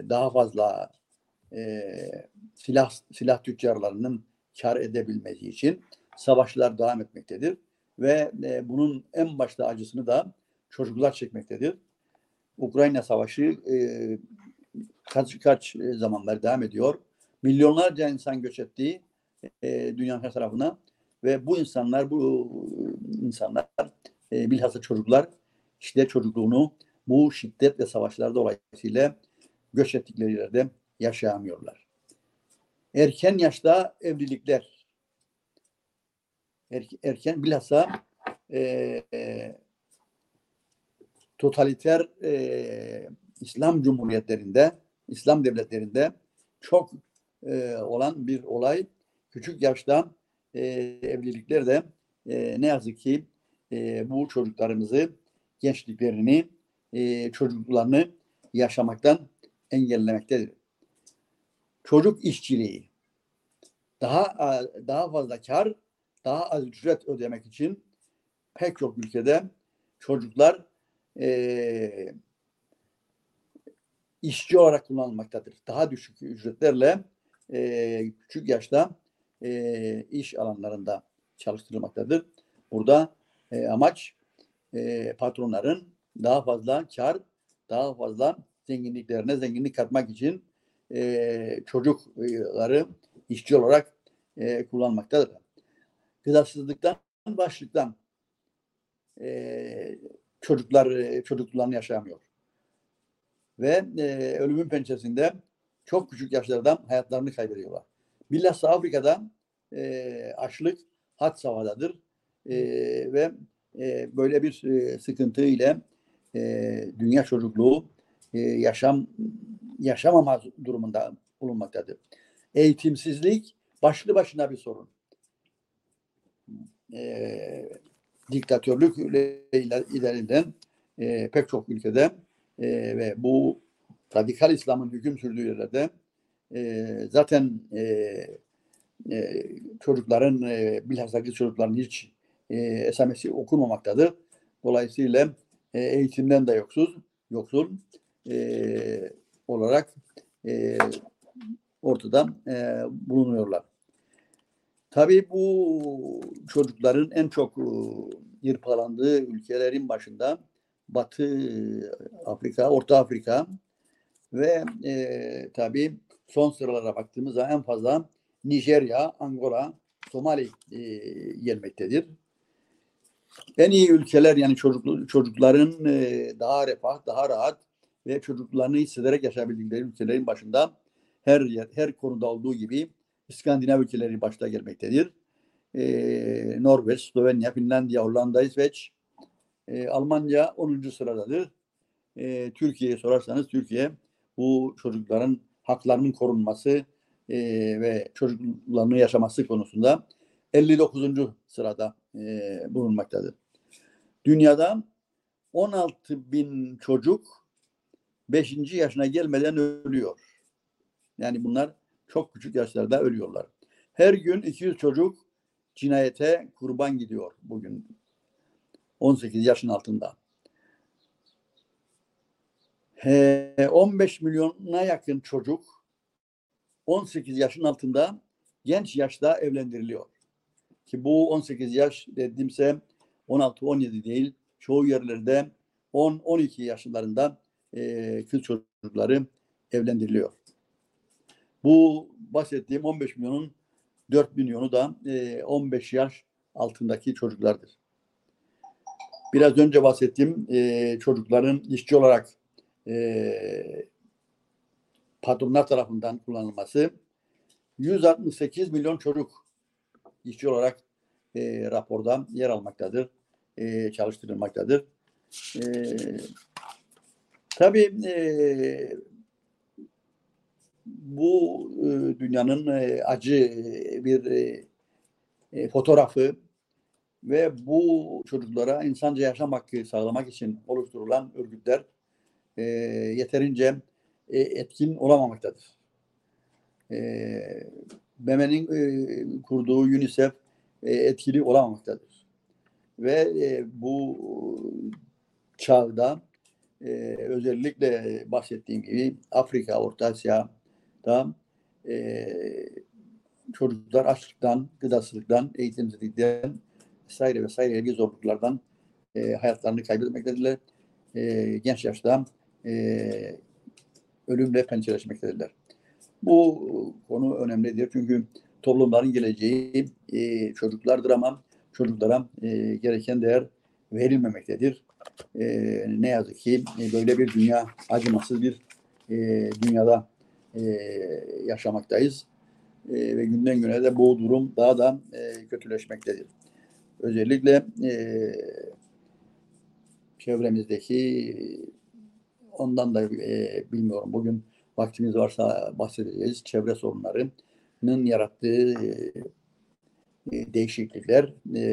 daha fazla e, silah silah tüccarlarının kar edebilmesi için savaşlar devam etmektedir ve e, bunun en başta acısını da çocuklar çekmektedir. Ukrayna Savaşı e, kaç kaç zamanlar devam ediyor. Milyonlarca insan göç ettiği e, dünyanın her tarafına ve bu insanlar bu insanlar e, bilhassa çocuklar işte çocukluğunu bu şiddet ve savaşlar dolayısıyla göç ettikleri yerde yaşayamıyorlar. Erken yaşta evlilikler erken bilhassa e, totaliter e, İslam cumhuriyetlerinde, İslam devletlerinde çok e, olan bir olay. Küçük yaşta e, evlilikler de e, ne yazık ki e, bu çocuklarımızı, gençliklerini, e, çocuklarını yaşamaktan engellemektedir. Çocuk işçiliği daha daha fazla kar, daha az ücret ödemek için pek çok ülkede çocuklar e, işçi olarak kullanılmaktadır. Daha düşük ücretlerle e, küçük yaşta e, iş alanlarında çalıştırılmaktadır. Burada e, amaç e, patronların daha fazla kar, daha fazla zenginliklerine zenginlik katmak için e, çocukları işçi olarak e, kullanmaktadır. Gıdasızlıktan, başlıktan e, çocuklar e, çocukluğunu yaşamıyor. Ve e, ölümün pençesinde çok küçük yaşlardan hayatlarını kaybediyorlar. Bilhassa Afrika'da e, açlık had safhadadır e, ve e, böyle bir e, sıkıntı ile e, dünya çocukluğu e, yaşam yaşamama durumunda bulunmaktadır. Eğitimsizlik başlı başına bir sorun. E, diktatörlük ileriden e, pek çok ülkede e, ve bu radikal İslam'ın hüküm sürdüğü yerlerde e, zaten e, e, çocukların e, bilhassa kız çocukların hiç e, esamesi okunmamaktadır. Dolayısıyla e, eğitimden de yoksul, yoksul e, olarak e, ortada e, bulunuyorlar. Tabii bu çocukların en çok e, yırpalandığı ülkelerin başında Batı Afrika, Orta Afrika ve e, tabii son sıralara baktığımız zaman en fazla Nijerya, Angola, Somali e, gelmektedir. En iyi ülkeler yani çocuk, çocukların e, daha refah, daha rahat ve çocuklarını hissederek yaşayabildikleri ülkelerin başında her yer, her konuda olduğu gibi İskandinav ülkeleri başta gelmektedir. Ee, Norveç, Slovenya, Finlandiya, Hollanda, İsveç, e, Almanya 10. sıradadır. E, Türkiye'ye sorarsanız Türkiye bu çocukların haklarının korunması e, ve çocuklarını yaşaması konusunda 59. sırada e, bulunmaktadır. Dünyada 16 bin çocuk 5. yaşına gelmeden ölüyor. Yani bunlar çok küçük yaşlarda ölüyorlar. Her gün 200 çocuk cinayete kurban gidiyor bugün. 18 yaşın altında. 15 milyona yakın çocuk 18 yaşın altında genç yaşta evlendiriliyor. Ki bu 18 yaş dediğimse 16-17 değil. Çoğu yerlerde 10-12 yaşlarında kız çocukları evlendiriliyor. Bu bahsettiğim 15 milyonun 4 milyonu da e, 15 yaş altındaki çocuklardır. Biraz önce bahsettiğim e, çocukların işçi olarak e, patronlar tarafından kullanılması 168 milyon çocuk işçi olarak e, raporda yer almaktadır, e, çalıştırılmaktadır. E, tabii e, bu e, dünyanın e, acı bir e, e, fotoğrafı ve bu çocuklara insanca yaşam hakkı sağlamak için oluşturulan örgütler e, yeterince e, etkin olamamaktadır. E, BM'nin e, kurduğu UNICEF e, etkili olamamaktadır. Ve e, bu çağda e, özellikle bahsettiğim gibi Afrika, Orta Asya'da e, çocuklar açlıktan, gıdasızlıktan, eğitimsizlikten vesaire vesaire gibi zorluklardan e, hayatlarını kaybetmektedirler. E, genç yaşta e, ölümle pençeleşmektedirler. Bu konu önemlidir çünkü toplumların geleceği e, çocuklardır ama çocuklara e, gereken değer verilmemektedir. E, ne yazık ki e, böyle bir dünya, acımasız bir e, dünyada e, yaşamaktayız. E, ve günden güne de bu durum daha da e, kötüleşmektedir. Özellikle e, çevremizdeki ondan da e, bilmiyorum bugün vaktimiz varsa bahsedeceğiz. Çevre sorunlarının yarattığı e, değişiklikler e,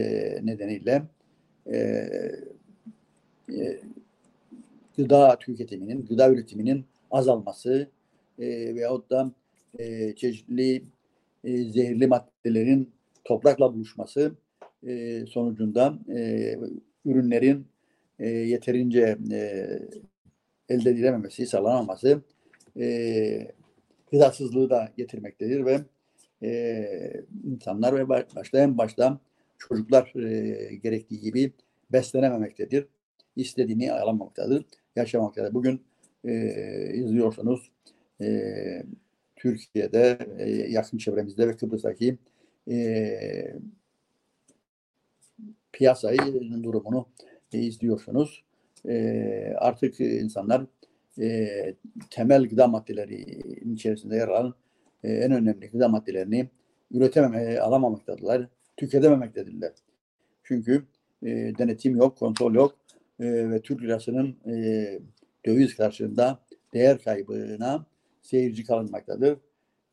nedeniyle e, e, gıda tüketiminin, gıda üretiminin azalması e, veyahut da e, çeşitli e, zehirli maddelerin toprakla buluşması e, sonucunda e, ürünlerin e, yeterince e, elde edilememesi, sağlanamaması e, gıdasızlığı da getirmektedir ve e, insanlar ve başta en başta çocuklar e, gerektiği gibi beslenememektedir. İstediğini alamamaktadır, yaşamaktadır. Bugün e, izliyorsunuz e, Türkiye'de e, yakın çevremizde ve Kıbrıs'taki e, piyasayı durumunu e, izliyorsunuz. E, artık insanlar e, temel gıda maddelerinin içerisinde yer alan e, en önemli gıda maddelerini üretememe, alamamaktadılar, tüketememektedirler. Çünkü e, denetim yok, kontrol yok e, ve Türk lirasının e, döviz karşılığında değer kaybına seyirci kalınmaktadır.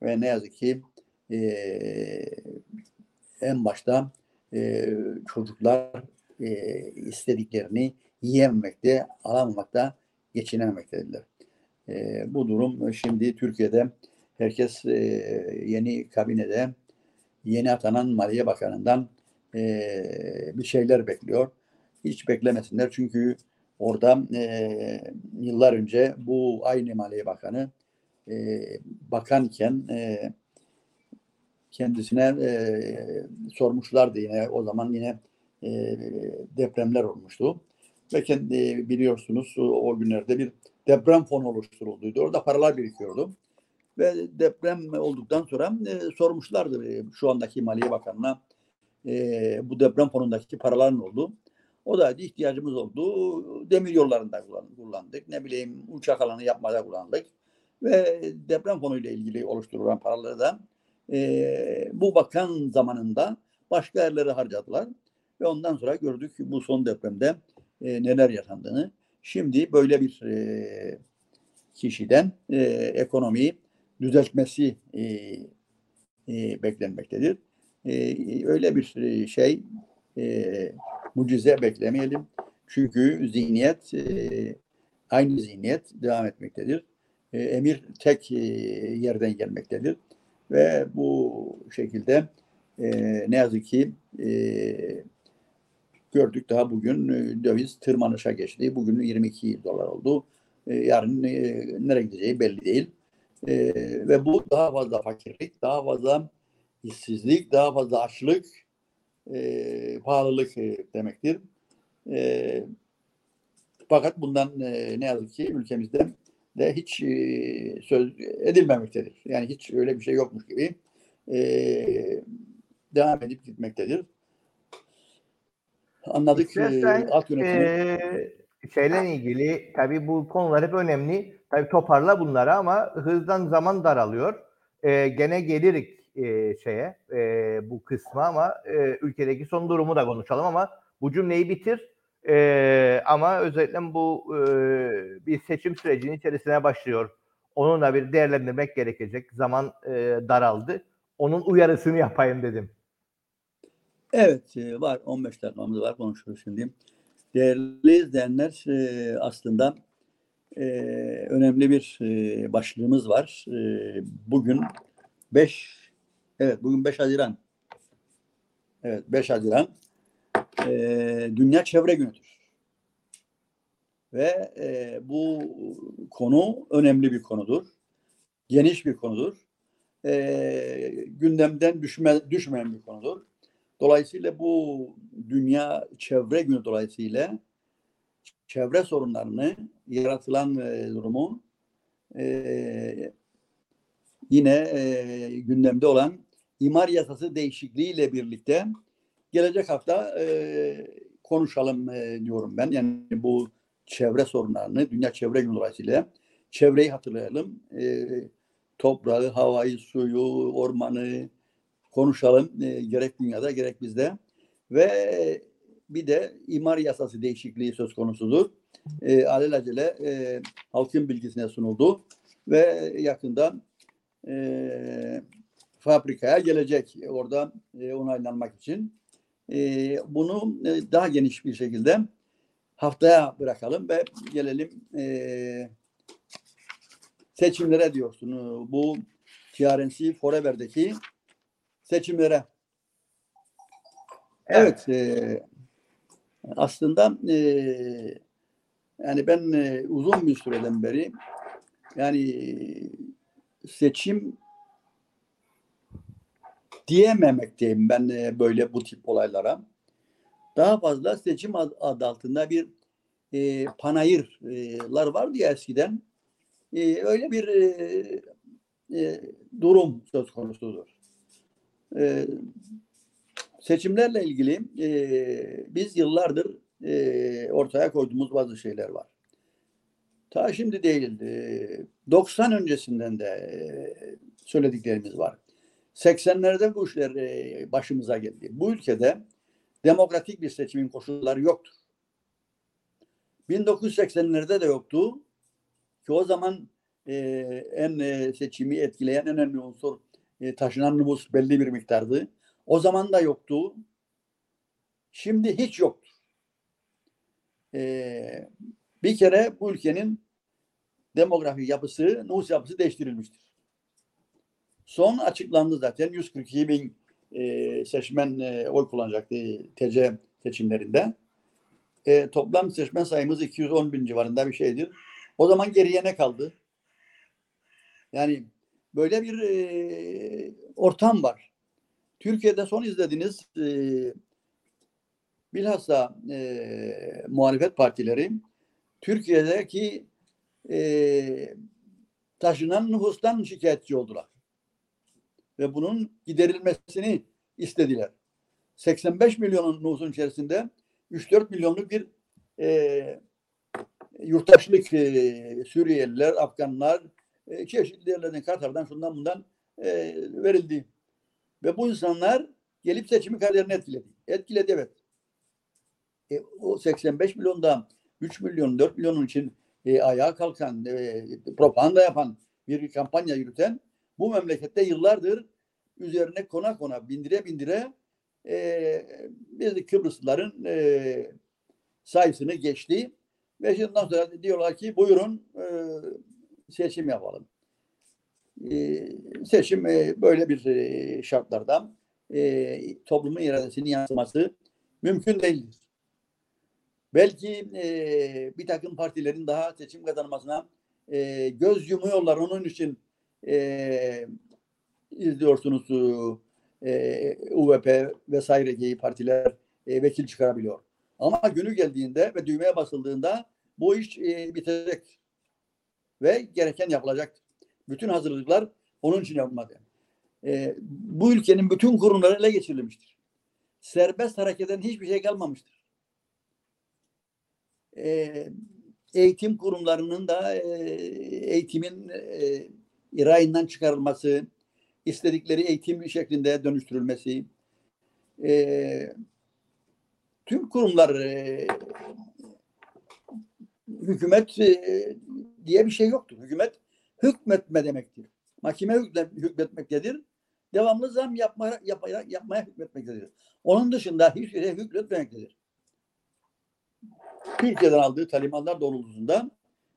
Ve ne yazık ki e, en başta e, çocuklar e, istediklerini yiyememekte, alamamakta, geçinememektedirler. E, bu durum şimdi Türkiye'de herkes e, yeni kabinede yeni atanan Maliye Bakanı'ndan e, bir şeyler bekliyor. Hiç beklemesinler çünkü orada e, yıllar önce bu aynı Maliye Bakanı e, bakanken e, kendisine e, sormuşlardı yine o zaman yine e, depremler olmuştu. Ve kendi biliyorsunuz o günlerde bir deprem fonu oluşturulduydu. Orada paralar birikiyordu. Ve deprem olduktan sonra e, sormuşlardı e, şu andaki Maliye Bakanı'na e, bu deprem fonundaki paraların oldu. O da ihtiyacımız oldu. Demir yollarında kullandık. Ne bileyim uçak alanı yapmada kullandık. Ve deprem fonuyla ilgili oluşturulan paraları da e, bu bakan zamanında başka yerlere harcadılar. Ve ondan sonra gördük bu son depremde e, neler yaşandığını. Şimdi böyle bir e, kişiden e, ekonomiyi düzeltmesi e, e, beklenmektedir. E, öyle bir şey e, mucize beklemeyelim. Çünkü zihniyet e, aynı zihniyet devam etmektedir. E, emir tek e, yerden gelmektedir. Ve bu şekilde e, ne yazık ki e, gördük daha bugün döviz tırmanışa geçti. Bugün 22 dolar oldu. E, yarın nereye gideceği belli değil. Ve bu daha fazla fakirlik, daha fazla işsizlik, daha fazla açlık, pahalılık demektir. Fakat bundan ne yazık ki ülkemizde de hiç e, söz edilmemektedir. Yani hiç öyle bir şey yokmuş gibi e, devam edip gitmektedir. Anladık. İstersen, e, alt yönetimi. E, şeyle ilgili tabii bu konular hep önemli. Tabii toparla bunları ama hızdan zaman daralıyor. Ee, gene gelirik e, şeye e, bu kısma ama e, ülkedeki son durumu da konuşalım ama bu cümleyi bitir. E, ama özellikle bu e, bir seçim sürecinin içerisine başlıyor. Onu da bir değerlendirmek gerekecek. Zaman e, daraldı. Onun uyarısını yapayım dedim. Evet var 15 dakikamız var konuşuruz şimdi. Değerli izleyenler aslında önemli bir başlığımız var. Bugün 5 evet bugün 5 Haziran. Evet 5 Haziran e, Dünya Çevre Günü'dür. Ve e, bu konu önemli bir konudur. Geniş bir konudur. E, gündemden düşme, düşmeyen bir konudur. Dolayısıyla bu Dünya Çevre Günü dolayısıyla çevre sorunlarını, yaratılan e, durumu e, yine e, gündemde olan imar yasası değişikliğiyle birlikte gelecek hafta e, konuşalım e, diyorum ben. Yani bu çevre sorunlarını, Dünya Çevre Günü dolayısıyla çevreyi hatırlayalım. E, toprağı, havayı, suyu, ormanı, konuşalım e, gerek dünyada gerek bizde ve bir de imar yasası değişikliği söz konusudur. E, alelacele e, halkın bilgisine sunuldu ve yakında e, fabrikaya gelecek orada e, onaylanmak için. E, bunu e, daha geniş bir şekilde haftaya bırakalım ve gelelim e, seçimlere diyorsun. Bu TRNC Forever'deki seçimlere. Evet, e, aslında e, yani ben e, uzun bir süreden beri yani seçim diyememekteyim ben e, böyle bu tip olaylara. Daha fazla seçim ad, adı altında bir e, panayırlar vardı ya eskiden. E, öyle bir e, e, durum söz konusudur. E, seçimlerle ilgili e, biz yıllardır e, ortaya koyduğumuz bazı şeyler var. Ta şimdi değil, e, 90 öncesinden de e, söylediklerimiz var. 80'lerde bu işler e, başımıza geldi. Bu ülkede demokratik bir seçimin koşulları yoktur. 1980'lerde de yoktu ki o zaman e, en e, seçimi etkileyen en önemli unsur e, taşınan nüfus belli bir miktardı. O zaman da yoktu. Şimdi hiç yoktur. E, bir kere bu ülkenin demografik yapısı, nüfus yapısı değiştirilmiştir. Son açıklandı zaten 142 bin e, seçmen e, oy kullanacaktı TC seçimlerinde. E, toplam seçmen sayımız 210 bin civarında bir şeydir. O zaman geriye ne kaldı? Yani böyle bir e, ortam var. Türkiye'de son izlediğiniz e, bilhassa e, muhalefet partileri Türkiye'deki e, taşınan nüfustan şikayetçi oldular. Ve bunun giderilmesini istediler. 85 milyonun nüfusun içerisinde 3-4 milyonluk bir e, yurttaşlık e, Suriyeliler, Afganlar, e, çeşitli yerlerden Katar'dan şundan bundan e, verildi. Ve bu insanlar gelip seçimi kaderini etkiledi. Etkiledi evet. E, o 85 milyonda 3 milyon, 4 milyonun için e, ayağa kalkan, e, propaganda yapan bir kampanya yürüten bu memlekette yıllardır üzerine kona kona bindire bindire e, biz Kıbrıslıların e, sayısını geçti. Ve şimdi sonra diyorlar ki buyurun e, seçim yapalım. E, seçim e, böyle bir e, şartlarda e, toplumun iradesini yansıması mümkün değildir. Belki e, bir takım partilerin daha seçim kazanmasına e, göz yumuyorlar. Onun için e, izliyorsunuz e, UVP vesaire gibi partiler e, vekil çıkarabiliyor. Ama günü geldiğinde ve düğmeye basıldığında bu iş e, bitecek ve gereken yapılacak. Bütün hazırlıklar onun için yapılmadı. E, bu ülkenin bütün kurumları ele geçirilmiştir. Serbest hareketten hiçbir şey kalmamıştır. e, eğitim kurumlarının da e, eğitimin e, rayından çıkarılması, istedikleri eğitim şeklinde dönüştürülmesi, e, tüm kurumlar e, hükümet e, diye bir şey yoktur. Hükümet hükmetme demektir. Mahkeme hükmet, hükmetmektedir. Devamlı zam yapmaya, yapmaya, yapmaya hükmetmektedir. Onun dışında hiçbir şeye hükmetmemektedir. Türkiye'den aldığı talimatlar doğrultusunda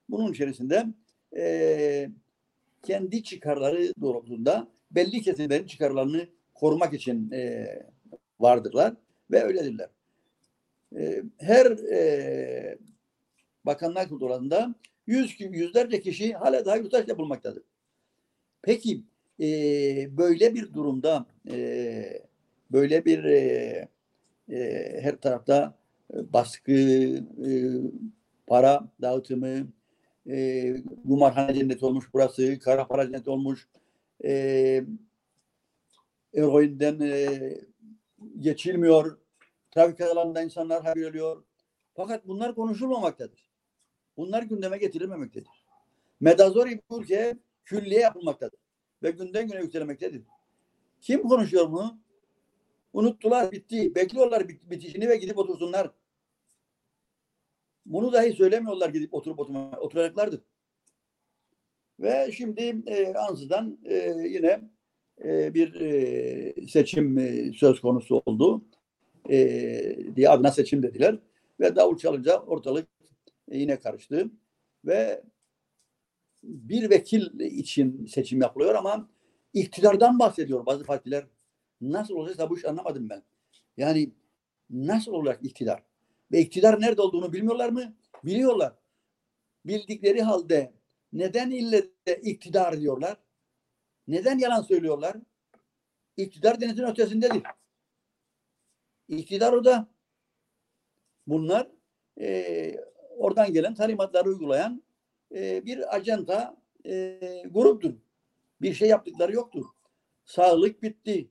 bunun içerisinde e, kendi çıkarları doğrultusunda belli kesimlerin çıkarlarını korumak için e, vardırlar ve öyledirler. E, her e, bakanlar kurulunda yüz, yüzlerce kişi hala daha yurttaş yapılmaktadır. Peki e, böyle bir durumda e, böyle bir e, e, her tarafta baskı, e, para dağıtımı, e, kumarhane cenneti olmuş burası, kara para cenneti olmuş, e, eroinden e, geçilmiyor, trafik alanında insanlar haber ölüyor. Fakat bunlar konuşulmamaktadır. Bunlar gündeme getirilmemektedir. Medazori bu ülkeye külliye yapılmaktadır. Ve günden güne yükselmektedir. Kim konuşuyor bunu? Unuttular, bitti. Bekliyorlar bit bitişini ve gidip otursunlar. Bunu dahi söylemiyorlar gidip oturup oturma, oturacaklardır. Ve şimdi e, ansızdan e, yine e, bir e, seçim e, söz konusu oldu. E, diye adına seçim dediler. Ve davul çalınca ortalık e, yine karıştı. Ve bir vekil için seçim yapılıyor ama iktidardan bahsediyor bazı partiler. Nasıl olacaksa bu iş anlamadım ben. Yani nasıl olacak iktidar? Ve iktidar nerede olduğunu bilmiyorlar mı? Biliyorlar. Bildikleri halde neden ille iktidar diyorlar? Neden yalan söylüyorlar? İktidar denizin ötesindedir. İktidar o da. Bunlar e, oradan gelen talimatları uygulayan e, bir ajanta e, gruptur. Bir şey yaptıkları yoktur. Sağlık bitti.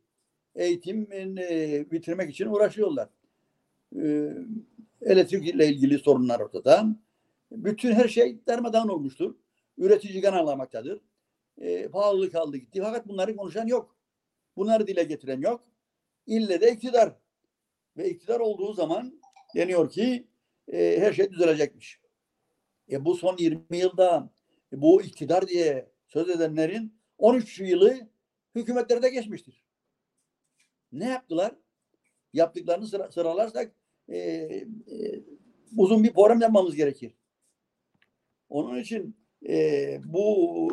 Eğitim e, bitirmek için uğraşıyorlar. E, elektrikle ilgili sorunlar ortada. Bütün her şey darmadağın olmuştur. Üretici kan alamaktadır. E, pahalılık aldı gitti. Fakat bunları konuşan yok. Bunları dile getiren yok. İlle de iktidar. Ve iktidar olduğu zaman deniyor ki e, her şey düzelecekmiş. E, bu son 20 yılda e, bu iktidar diye söz edenlerin 13 yılı hükümetlerde geçmiştir. Ne yaptılar? Yaptıklarını sıra, sıralarsak e, e, uzun bir program yapmamız gerekir. Onun için e, bu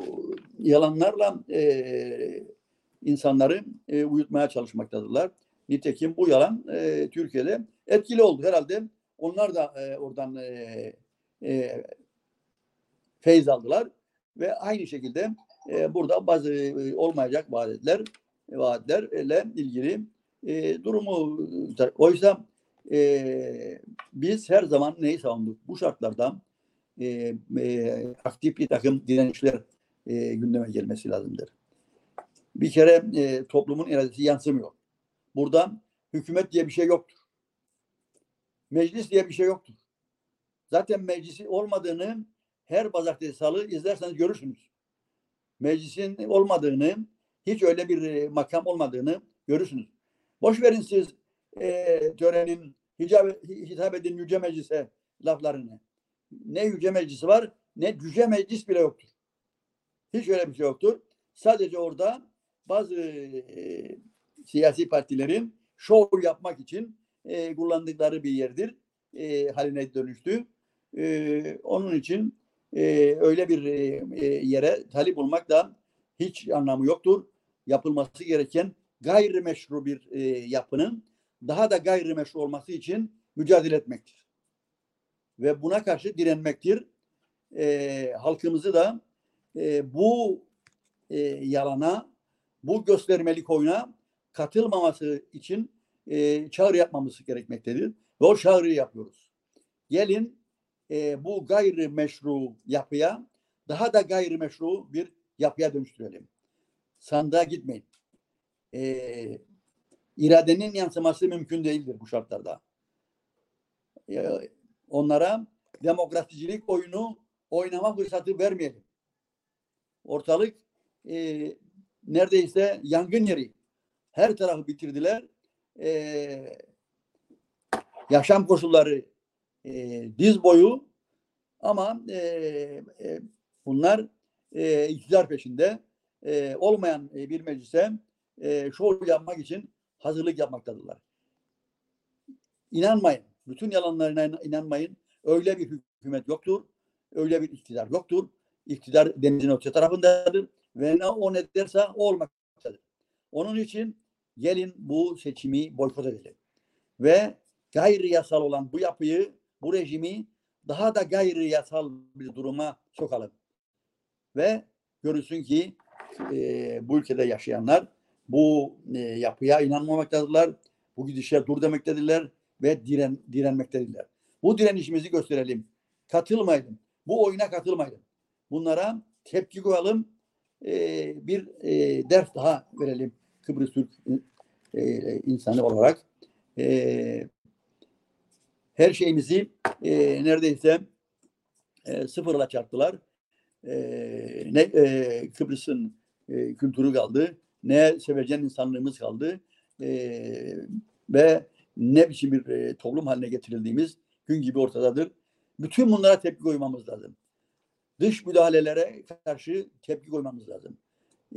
yalanlarla e, insanları e, uyutmaya çalışmaktadırlar. Nitekim bu yalan e, Türkiye'de etkili oldu. Herhalde onlar da e, oradan e, e, feyz aldılar ve aynı şekilde e, burada bazı e, olmayacak vaatler vaatlerle ilgili e, durumu oysa e, biz her zaman neyi savunduk? Bu şartlarda e, e, aktif bir takım direnişler e, gündeme gelmesi lazımdır. Bir kere e, toplumun iradesi yansımıyor. Burada hükümet diye bir şey yoktur. Meclis diye bir şey yoktur. Zaten meclisi olmadığını her pazartesi salı izlerseniz görürsünüz. Meclisin olmadığını, hiç öyle bir e, makam olmadığını görürsünüz. Boş verin siz e, törenin hicab, hitap edin yüce meclise laflarını. Ne yüce meclisi var ne cüce meclis bile yoktur. Hiç öyle bir şey yoktur. Sadece orada bazı e, siyasi partilerin şov yapmak için e, kullandıkları bir yerdir. E, haline dönüştü. E, onun için e, öyle bir e, yere talip olmak da hiç anlamı yoktur. Yapılması gereken gayrimeşru bir e, yapının daha da gayrimeşru olması için mücadele etmektir. Ve buna karşı direnmektir. E, halkımızı da e, bu e, yalana, bu göstermelik oyuna katılmaması için e, çağrı yapmamız gerekmektedir. Ve o çağrıyı yapıyoruz. Gelin e, bu gayrimeşru yapıya daha da gayrimeşru bir yapıya dönüştürelim. Sandığa gitmeyin. E, iradenin yansıması mümkün değildir bu şartlarda. Onlara demokrasicilik oyunu oynama fırsatı vermeyelim. Ortalık e, neredeyse yangın yeri. Her tarafı bitirdiler. E, yaşam koşulları e, diz boyu ama e, e, bunlar e, iktidar peşinde e, olmayan e, bir meclise e, şov yapmak için hazırlık yapmaktadırlar. İnanmayın. Bütün yalanlarına inan- inanmayın. Öyle bir hükümet yoktur. Öyle bir iktidar yoktur. İktidar denizin öte tarafındadır. Ve ne o ne derse o olmaktadır. Onun için gelin bu seçimi boykot edelim. Ve gayri yasal olan bu yapıyı, bu rejimi daha da gayri yasal bir duruma sokalım. Ve görürsün ki e, bu ülkede yaşayanlar bu e, yapıya inanmamaktadırlar. Bu gidişe dur demektedirler ve diren, direnmektedirler. Bu direnişimizi gösterelim. Katılmayalım. Bu oyuna katılmayalım. Bunlara tepki koyalım. E, bir e, ders daha verelim Kıbrıs Türk e, insanı olarak. E, her şeyimizi e, neredeyse e, sıfırla çarptılar. E, ne e, Kıbrıs'ın e, kültürü kaldı, ne sevecen insanlığımız kaldı e, ve ne biçim bir e, toplum haline getirildiğimiz gün gibi ortadadır. Bütün bunlara tepki koymamız lazım. Dış müdahalelere karşı tepki koymamız lazım.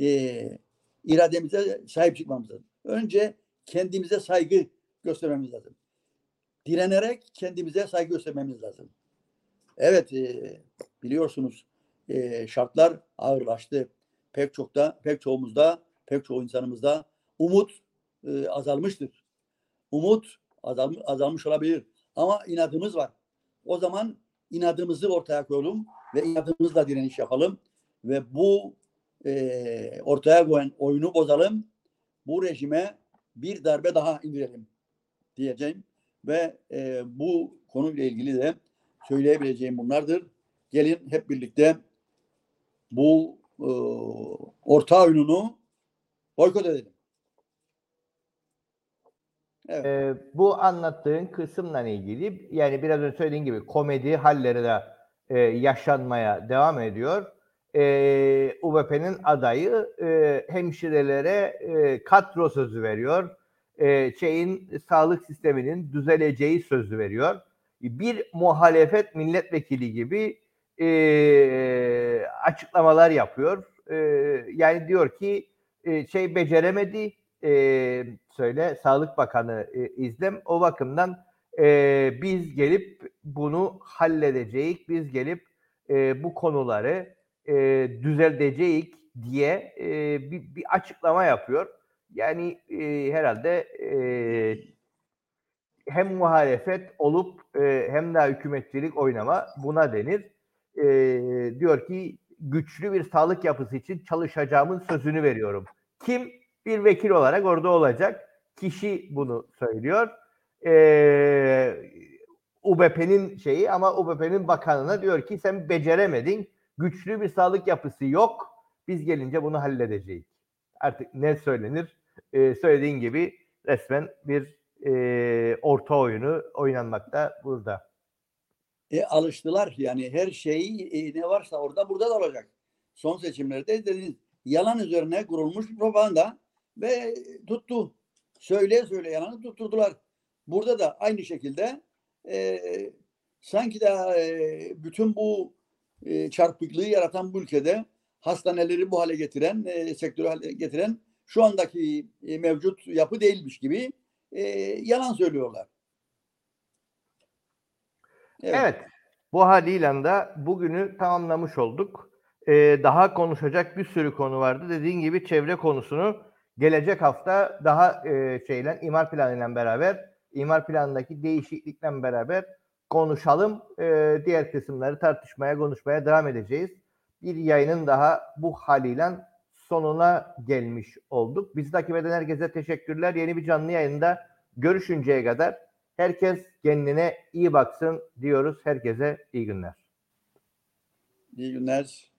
E, irademize sahip çıkmamız lazım. Önce kendimize saygı göstermemiz lazım. Direnerek kendimize saygı göstermemiz lazım. Evet, e, biliyorsunuz e, şartlar ağırlaştı. Pek çok da, pek çoğumuzda, pek çoğu insanımızda umut e, azalmıştır. Umut azal, azalmış olabilir. Ama inadımız var. O zaman inadımızı ortaya koyalım ve inadımızla direniş yapalım ve bu e, ortaya koyan oyunu bozalım. Bu rejime bir darbe daha indirelim diyeceğim ve e, bu konuyla ilgili de söyleyebileceğim bunlardır. Gelin hep birlikte bu e, orta oyununu boykot edelim. Evet. Ee, bu anlattığın kısımla ilgili yani biraz önce söylediğin gibi komedi halleri de e, yaşanmaya devam ediyor. E, UBP'nin adayı e, hemşirelere e, kadro sözü veriyor. E, şeyin sağlık sisteminin düzeleceği sözü veriyor. Bir muhalefet milletvekili gibi e, açıklamalar yapıyor. E, yani diyor ki e, şey beceremedi, e, söyle Sağlık Bakanı e, İzlem. O bakımdan e, biz gelip bunu halledeceğiz, biz gelip e, bu konuları e, düzelteceğiz diye e, bir, bir açıklama yapıyor. Yani e, herhalde e, hem muhalefet olup e, hem de hükümetçilik oynama buna denir. E, diyor ki güçlü bir sağlık yapısı için çalışacağımın sözünü veriyorum. Kim? Bir vekil olarak orada olacak. Kişi bunu söylüyor. E, UBP'nin şeyi ama UBP'nin bakanına diyor ki sen beceremedin. Güçlü bir sağlık yapısı yok. Biz gelince bunu halledeceğiz. Artık ne söylenir? E, söylediğin gibi resmen bir e, orta oyunu oynanmakta burada. E, alıştılar yani her şeyi e, ne varsa orada burada da olacak. Son seçimlerde dediğiniz yalan üzerine kurulmuş propaganda ve tuttu. Söyle söyle yalanı tutturdular. Burada da aynı şekilde e, sanki de e, bütün bu e, çarpıklığı yaratan bu ülkede hastaneleri bu hale getiren, e, sektörü hale getiren şu andaki e, mevcut yapı değilmiş gibi e, yalan söylüyorlar. Evet. Bu haliyle de bugünü tamamlamış olduk. Ee, daha konuşacak bir sürü konu vardı. Dediğin gibi çevre konusunu gelecek hafta daha e, şeyle imar planıyla beraber imar planındaki değişiklikle beraber konuşalım. Ee, diğer kısımları tartışmaya, konuşmaya devam edeceğiz. Bir yayının daha bu haliyle sonuna gelmiş olduk. Bizi takip eden herkese teşekkürler. Yeni bir canlı yayında görüşünceye kadar herkes kendine iyi baksın diyoruz. Herkese iyi günler. İyi günler.